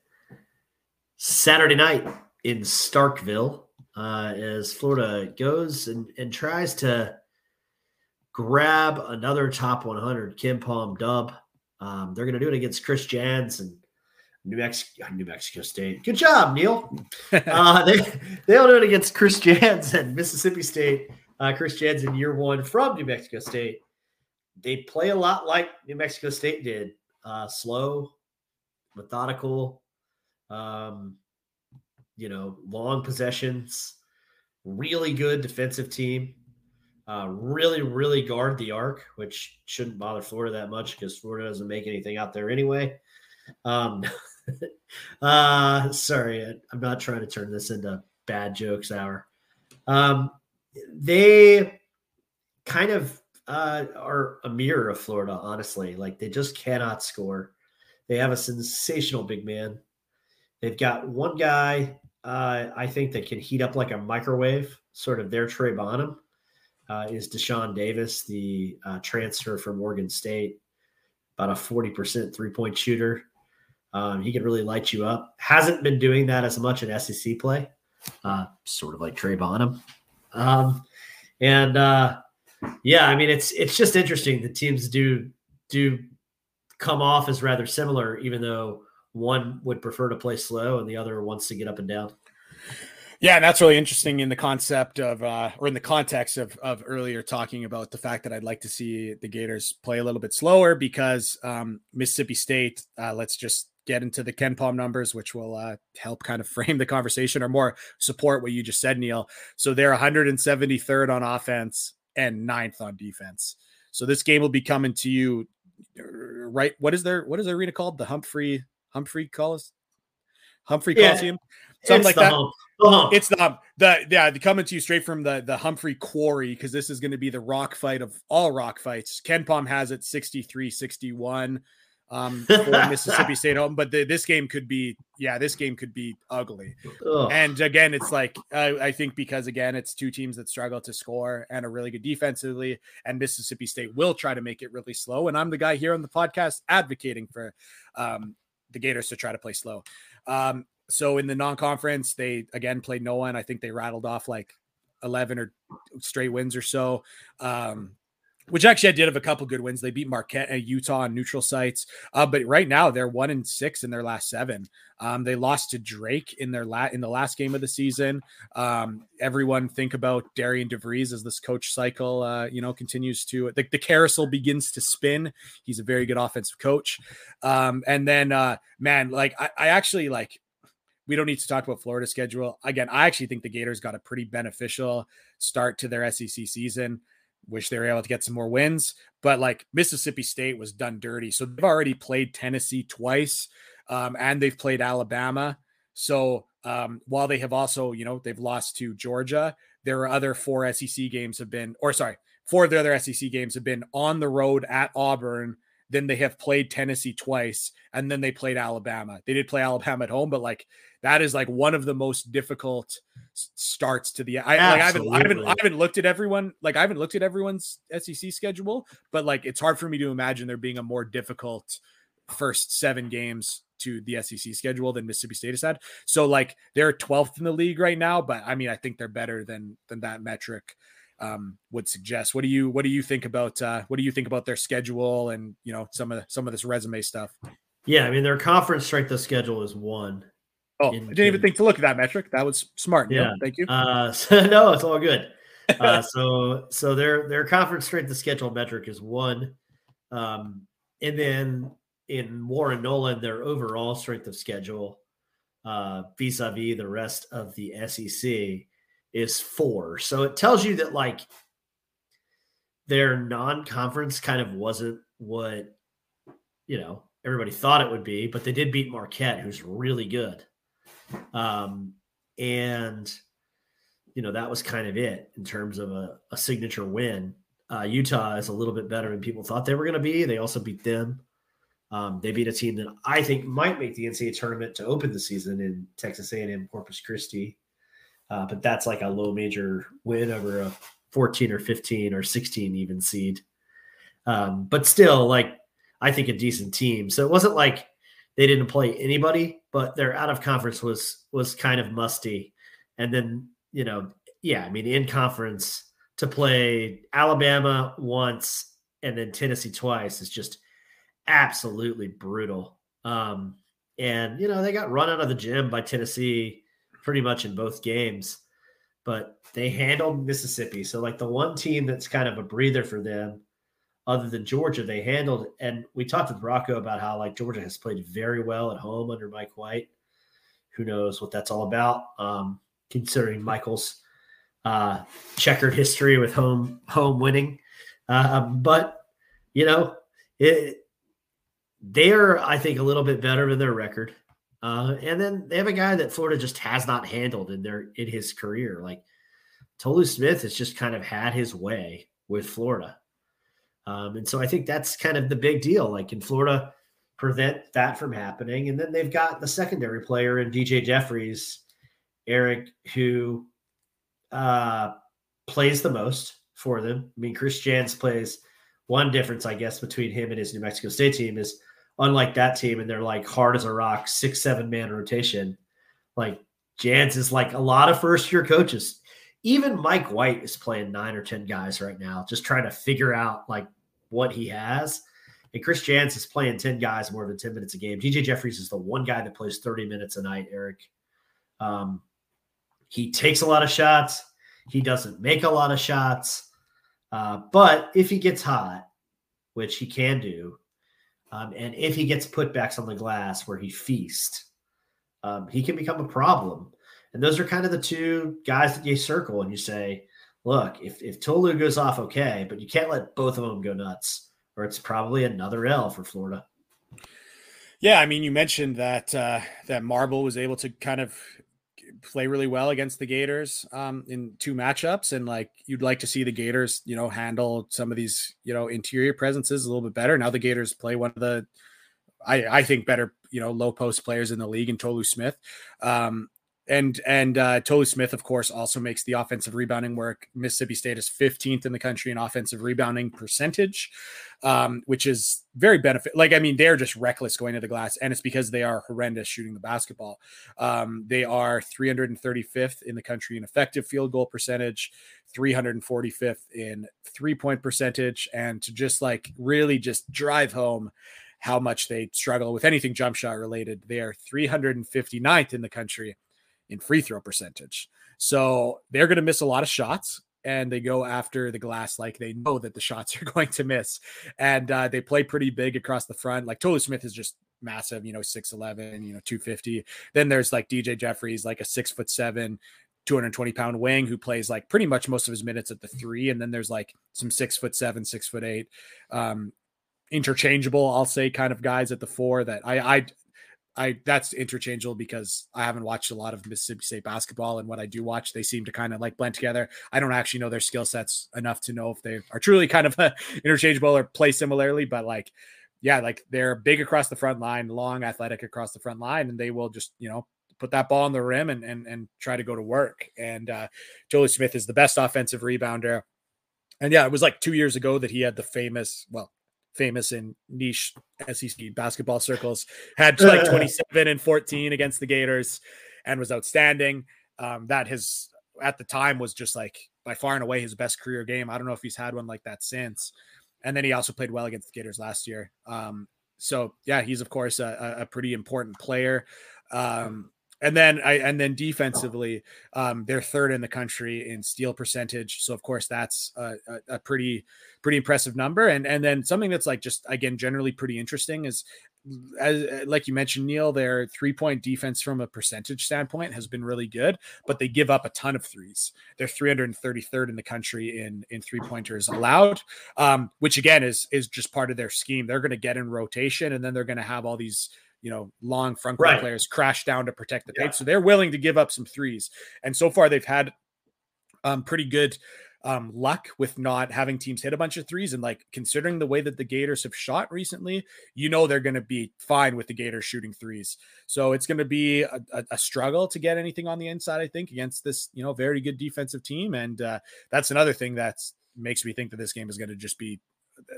Saturday night in Starkville uh, as Florida goes and, and tries to grab another top 100 KenPom dub. Um, they're going to do it against Chris Jans and New Mexico, New Mexico State. Good job, Neil. uh, they they'll do it against Chris Jans and Mississippi State. Uh, Chris Jans in year one from New Mexico State they play a lot like New Mexico State did uh, slow, methodical, um, you know, long possessions, really good defensive team. Uh, really, really guard the arc, which shouldn't bother Florida that much because Florida doesn't make anything out there anyway. Um, uh, sorry, I'm not trying to turn this into bad jokes hour. Um, they kind of uh, are a mirror of Florida, honestly. Like they just cannot score. They have a sensational big man. They've got one guy, uh, I think, that can heat up like a microwave, sort of their Trey Bonham, uh, is Dashawn Davis, the uh, transfer from Oregon State, about a 40% three point shooter. Um, he can really light you up. Hasn't been doing that as much in SEC play, uh, sort of like Trey Bonham. Um, and uh, yeah, I mean it's it's just interesting. The teams do do come off as rather similar, even though one would prefer to play slow and the other wants to get up and down. Yeah, and that's really interesting in the concept of, uh, or in the context of, of earlier talking about the fact that I'd like to see the Gators play a little bit slower because um, Mississippi State, uh, let's just get into the KenPom numbers, which will uh, help kind of frame the conversation or more support what you just said, Neil. So they're 173rd on offense, and ninth on defense. So this game will be coming to you uh, right. What is their what is their arena called? The Humphrey Humphrey Collis Humphrey yeah, Coliseum. Something like that. Hump. Hump. It's the the yeah, coming to you straight from the the Humphrey Quarry because this is going to be the rock fight of all rock fights. KenPom has it 63 61 um, for Mississippi State home. But the, this game could be, yeah, this game could be ugly. Ugh. And again, it's like uh, I think because again, it's two teams that struggle to score and are really good defensively, and Mississippi State will try to make it really slow. And I'm the guy here on the podcast advocating for um, the Gators to try to play slow. Um, so in the non-conference, they again played no one. I think they rattled off like 11 or straight wins or so. Um, which actually I did have a couple good wins. They beat Marquette and Utah on neutral sites, uh, but right now they're one and six in their last seven. Um, they lost to Drake in their la- in the last game of the season. Um, everyone think about Darian DeVries as this coach cycle, uh, you know, continues to the, the, carousel begins to spin. He's a very good offensive coach, um, and then uh, man, like I, I actually like we don't need to talk about Florida schedule. Again, I actually think the Gators got a pretty beneficial start to their SEC season. Wish they were able to get some more wins, but like Mississippi State was done dirty. So they've already played Tennessee twice, um, and they've played Alabama. So um, while they have also, you know, they've lost to Georgia, there are other four SEC games have been, or sorry, four of the other SEC games have been on the road at Auburn, then they have played Tennessee twice, and then they played Alabama. They did play Alabama at home, but like that is like one of the most difficult starts to the. I, like, I, haven't, I haven't, I haven't looked at everyone. Like I haven't looked at everyone's SEC schedule, but like it's hard for me to imagine there being a more difficult first seven games to the SEC schedule than Mississippi State has had. So like they're 12th in the league right now, but I mean I think they're better than than that metric um, would suggest. What do you what do you think about uh, what do you think about their schedule and you know some of some of this resume stuff? Yeah, I mean their conference strength of schedule is one. Oh, in, I didn't even think to look at that metric. That was smart. Yeah, Neil. thank you. Uh, so, no, it's all good. Uh, so so their their conference strength of schedule metric is one, um, and then in Warren Nolan their overall strength of schedule uh, vis-a-vis the rest of the SEC is four. So it tells you that like their non-conference kind of wasn't what you know everybody thought it would be, but they did beat Marquette, who's really good. Um, and you know that was kind of it in terms of a, a signature win. Uh, Utah is a little bit better than people thought they were going to be. They also beat them. Um, they beat a team that I think might make the NCAA tournament to open the season in Texas A&M Corpus Christi. Uh, but that's like a low major win over a 14 or 15 or 16 even seed. Um, but still, like I think a decent team. So it wasn't like they didn't play anybody, but their out of conference was was kind of musty. And then you know, yeah, I mean, in conference to play Alabama once and then Tennessee twice is just absolutely brutal. Um, and you know, they got run out of the gym by Tennessee pretty much in both games, but they handled Mississippi. So, like the one team that's kind of a breather for them, other than Georgia, they handled. And we talked with Rocco about how like Georgia has played very well at home under Mike White. Who knows what that's all about? Um, considering Michael's uh, checkered history with home home winning, uh, but you know it. They're, I think, a little bit better than their record. Uh, and then they have a guy that Florida just has not handled in their in his career. Like Tolu Smith has just kind of had his way with Florida. Um, and so I think that's kind of the big deal. Like, can Florida prevent that from happening? And then they've got the secondary player in DJ Jeffries, Eric, who uh, plays the most for them. I mean, Chris Jans plays one difference, I guess, between him and his New Mexico State team is unlike that team, and they're like hard as a rock, six, seven man rotation. Like Jans is like a lot of first year coaches. Even Mike White is playing nine or 10 guys right now, just trying to figure out like what he has. And Chris Jans is playing 10 guys more than 10 minutes a game. DJ Jeffries is the one guy that plays 30 minutes a night, Eric. Um, he takes a lot of shots. He doesn't make a lot of shots. Uh, but if he gets hot, which he can do, um, and if he gets putbacks on the glass where he feasts, um, he can become a problem. And those are kind of the two guys that you circle and you say, look, if, if Tolu goes off, okay, but you can't let both of them go nuts, or it's probably another L for Florida. Yeah, I mean, you mentioned that uh, that Marble was able to kind of play really well against the Gators um, in two matchups, and like you'd like to see the Gators, you know, handle some of these, you know, interior presences a little bit better. Now the Gators play one of the, I, I think, better, you know, low post players in the league in Tolu Smith. Um, and and uh, Smith, of course, also makes the offensive rebounding work. Mississippi State is 15th in the country in offensive rebounding percentage, um, which is very benefit. Like I mean, they're just reckless going to the glass, and it's because they are horrendous shooting the basketball. Um, they are 335th in the country in effective field goal percentage, 345th in three point percentage, and to just like really just drive home how much they struggle with anything jump shot related. They are 359th in the country in free throw percentage. So they're going to miss a lot of shots and they go after the glass like they know that the shots are going to miss. And uh, they play pretty big across the front. Like Tolu Smith is just massive, you know, 6'11, you know, 250. Then there's like DJ Jeffries, like a six foot seven, 220 pound wing who plays like pretty much most of his minutes at the three. And then there's like some six foot seven, six foot eight, um, interchangeable, I'll say, kind of guys at the four that I I I that's interchangeable because I haven't watched a lot of Mississippi State basketball, and what I do watch, they seem to kind of like blend together. I don't actually know their skill sets enough to know if they are truly kind of interchangeable or play similarly, but like yeah, like they're big across the front line, long, athletic across the front line, and they will just you know put that ball on the rim and and and try to go to work. And uh, Tolu Smith is the best offensive rebounder. And yeah, it was like two years ago that he had the famous, well, famous in niche SEC basketball circles, had like 27 and 14 against the Gators and was outstanding. Um, that his at the time was just like by far and away his best career game. I don't know if he's had one like that since. And then he also played well against the Gators last year. Um, so yeah, he's of course a, a pretty important player. Um, and then I and then defensively, um, they're third in the country in steal percentage. So of course that's a, a, pretty pretty impressive number. And and then something that's like just again generally pretty interesting is as like you mentioned, Neil, their three point defense from a percentage standpoint has been really good, but they give up a ton of threes. They're 333rd in the country in in three pointers allowed, um, which again is is just part of their scheme. They're going to get in rotation, and then they're going to have all these you know, long front court right. players crash down to protect the paint. Yeah. So they're willing to give up some threes. And so far they've had um, pretty good um, luck with not having teams hit a bunch of threes. And like considering the way that the Gators have shot recently, you know they're going to be fine with the Gators shooting threes. So it's going to be a, a, a, struggle to get anything on the inside, I think, against this you know very good defensive team. And uh, that's another thing that makes me think that this game is going to just be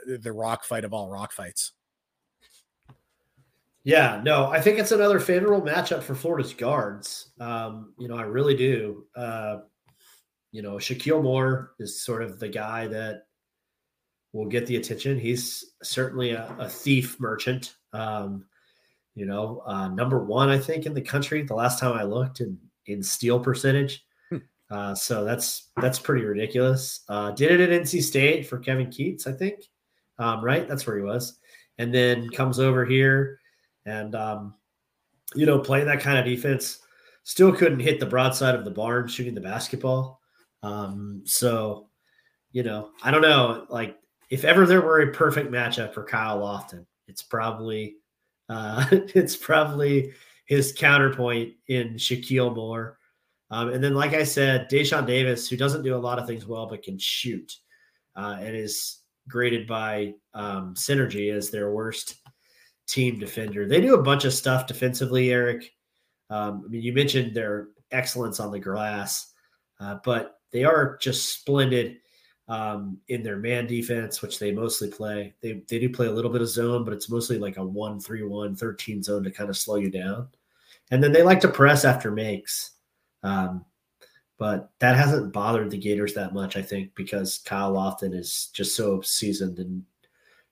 the rock fight of all rock fights. Yeah, no, I think it's another favorable matchup for Florida's guards. Um, you know, I really do. Uh, you know, Shakeel Moore is sort of the guy that will get the attention. He's certainly a, a thief merchant. Um, you know, uh, number one, I think, in the country. The last time I looked in in steal percentage. Hmm. Uh, so that's that's pretty ridiculous. Uh, did it at NC State for Kevin Keatts, I think. Um, right, that's where he was, and then comes over here and, um, you know, playing that kind of defense, still couldn't hit the broadside of the barn shooting the basketball. Um, so, you know, I don't know. Like, if ever there were a perfect matchup for Kyle Lofton, it's probably uh, it's probably his counterpoint in Shakeel Moore. Um, and then, like I said, Dashawn Davis, who doesn't do a lot of things well but can shoot, uh, and is graded by um, Synergy as their worst team defender. They do a bunch of stuff defensively, Eric. Um, I mean, you mentioned their excellence on the glass, uh, but they are just splendid um, in their man defense, which they mostly play. They, they do play a little bit of zone, but it's mostly like a 1 3 1 13 zone to kind of slow you down. And then they like to press after makes. Um, but that hasn't bothered the Gators that much, I think, because Kyle Lofton is just so seasoned and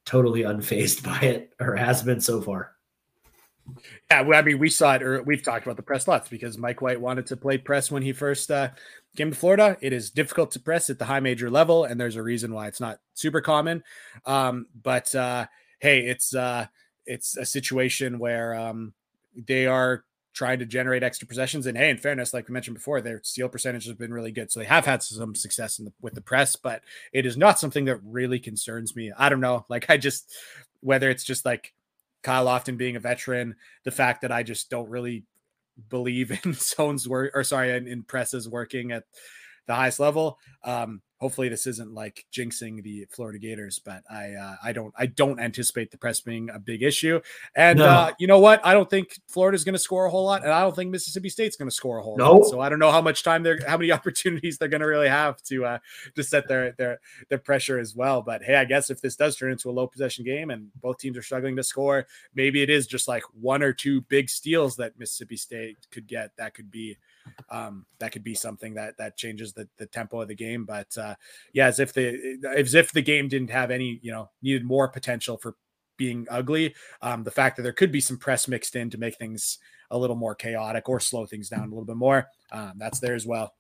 totally unfazed by it or has been so far. Yeah, well, I mean, we saw it, or we've talked about the press lots because Mike White wanted to play press when he first uh, came to Florida. It is difficult to press at the high major level, and there's a reason why it's not super common. Um, but uh, hey, it's uh, it's a situation where um, they are trying to generate extra possessions. And hey, in fairness, like we mentioned before, their steal percentage has been really good. So they have had some success the, with the press, but it is not something that really concerns me. I don't know. Like I just, whether it's just like Kyle Lofton being a veteran, the fact that I just don't really believe in zones work or sorry, in, in presses working at the highest level. Um, hopefully this isn't like jinxing the Florida Gators, but I uh, I don't I don't anticipate the press being a big issue. And no. uh, you know what? I don't think Florida's going to score a whole lot, and I don't think Mississippi State's going to score a whole no. lot. So I don't know how much time they're how many opportunities they're going to really have to uh, to set their their their pressure as well. But hey, I guess if this does turn into a low possession game and both teams are struggling to score, maybe it is just like one or two big steals that Mississippi State could get. That could be um, that could be something that that changes the, the tempo of the game. But uh, yeah, as if the as if the game didn't have any, you know, needed more potential for being ugly. Um, the fact that there could be some press mixed in to make things a little more chaotic or slow things down a little bit more, um, that's there as well.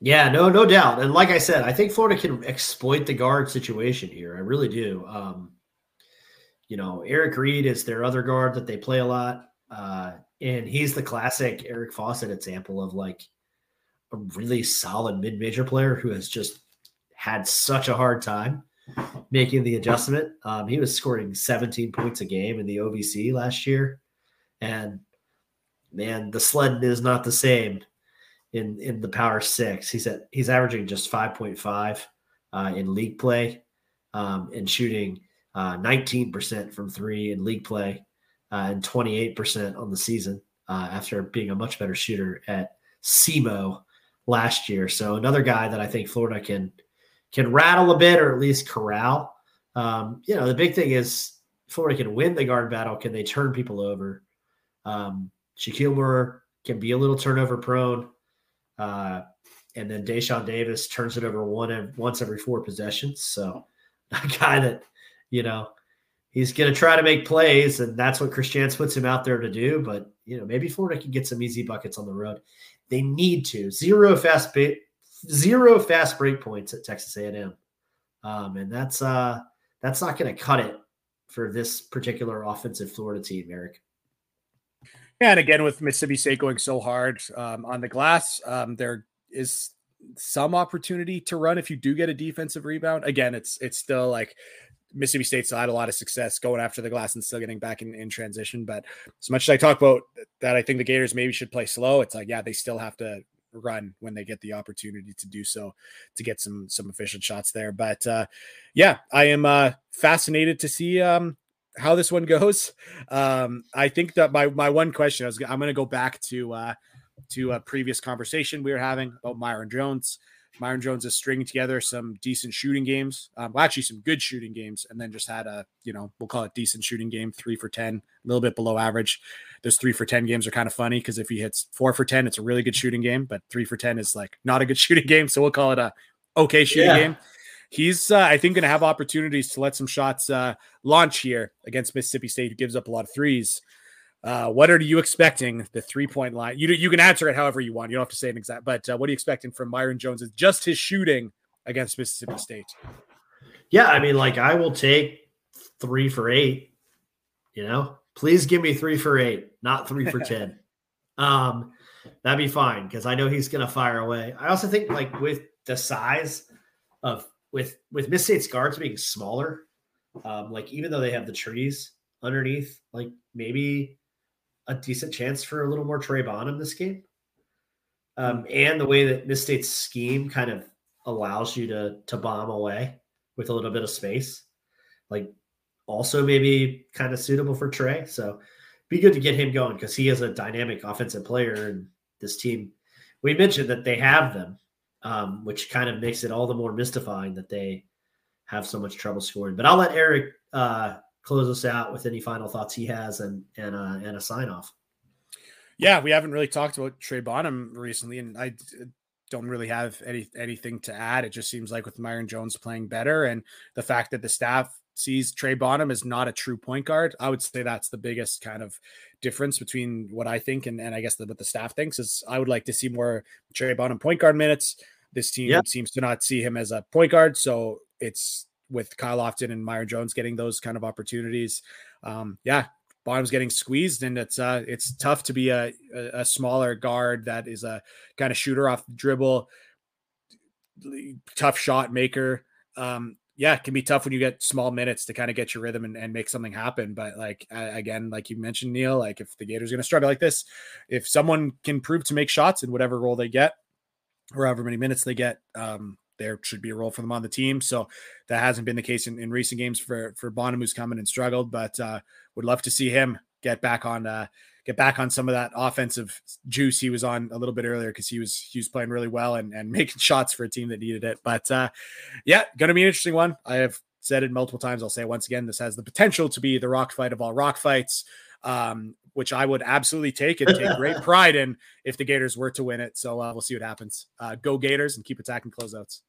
Yeah, no, no doubt. And like I said, I think Florida can exploit the guard situation here. I really do. Um, you know, Eric Reed is their other guard that they play a lot. Uh, and he's the classic Eric Fawcett example of like a really solid mid-major player who has just had such a hard time making the adjustment. Um, he was scoring 17 points a game in the OVC last year, and man, the sled is not the same in in the Power Six. He's at he's averaging just 5.5 uh, in league play um, and shooting uh, 19% from three in league play, uh, and 28% on the season uh, after being a much better shooter at SEMO last year. So another guy that I think Florida can can rattle a bit or at least corral. Um, you know, the big thing is Florida can win the guard battle. Can they turn people over? Um, Shakeel Moore can be a little turnover prone. Uh, and then Dashawn Davis turns it over one once every four possessions. So a guy that, you know, he's going to try to make plays, and that's what Jans puts him out there to do. But you know, maybe Florida can get some easy buckets on the road. They need to zero fast ba- zero fast break points at Texas A&M, um, and that's uh that's not going to cut it for this particular offensive Florida team, Eric. Yeah, and again with Mississippi State going so hard um, on the glass, um, there is some opportunity to run if you do get a defensive rebound. Again, it's it's still like Mississippi State still had a lot of success going after the glass and still getting back in, in transition. But as much as I talk about that, I think the Gators maybe should play slow. It's like, yeah, they still have to run when they get the opportunity to do so to get some some efficient shots there. But uh, yeah, I am uh, fascinated to see um, how this one goes. Um, I think that my my one question I was I'm going to go back to uh, to a previous conversation we were having about Myreon Jones. Myreon Jones is stringing together some decent shooting games. Um, well, actually, some good shooting games, and then just had a, you know, we'll call it decent shooting game, three for 10, a little bit below average. Those three for 10 games are kind of funny because if he hits four for 10, it's a really good shooting game, but three for 10 is like not a good shooting game. So we'll call it a okay shooting yeah. game he's uh, I think going to have opportunities to let some shots uh, launch here against Mississippi State, who gives up a lot of threes. Uh, what are you expecting the three point line? You you can answer it however you want. You don't have to say an exact, but uh, what are you expecting from Myreon Jones? Is just his shooting against Mississippi State? Yeah, I mean, like I will take three for eight. You know, please give me three for eight, not three for ten. Um, that'd be fine because I know he's going to fire away. I also think like with the size of with with Miss State's guards being smaller, um, like even though they have the trees underneath, like maybe a decent chance for a little more Trey Bonham this game. Um, and the way that Miss State's scheme kind of allows you to to bomb away with a little bit of space, like also maybe kind of suitable for Trey. So be good to get him going because he is a dynamic offensive player and this team. We mentioned that they have them, um, which kind of makes it all the more mystifying that they have so much trouble scoring. But I'll let Eric uh, close us out with any final thoughts he has and and uh, and a sign off. Yeah, we haven't really talked about Trey Bonham recently, and I don't really have any anything to add. It just seems like with Myreon Jones playing better, and the fact that the staff sees Trey Bonham as not a true point guard, I would say that's the biggest kind of difference between what I think and, and I guess the, what the staff thinks is I would like to see more Trey Bonham point guard minutes. This team yeah. seems to not see him as a point guard, so it's with Kyle Lofton and Myreon Jones getting those kind of opportunities. Um, yeah, Bonham's getting squeezed, and it's uh, it's tough to be a, a, smaller guard that is a kind of shooter off the dribble, tough shot maker. Um, yeah, it can be tough when you get small minutes to kind of get your rhythm and, and make something happen. But like again, like you mentioned, Neil, like if the Gators going to struggle like this, if someone can prove to make shots in whatever role they get, or however many minutes they get, um, there should be a role for them on the team. So that hasn't been the case in, in recent games for for Bonham, who's coming and struggled. But uh, would love to see him get back on uh, get back on some of that offensive juice he was on a little bit earlier because he was he was playing really well and, and making shots for a team that needed it. But uh, yeah, going to be an interesting one. I have said it multiple times. I'll say it once again. This has the potential to be the rock fight of all rock fights. Um, which I would absolutely take and take great pride in if the Gators were to win it. So uh, we'll see what happens. Uh, go Gators and keep attacking closeouts.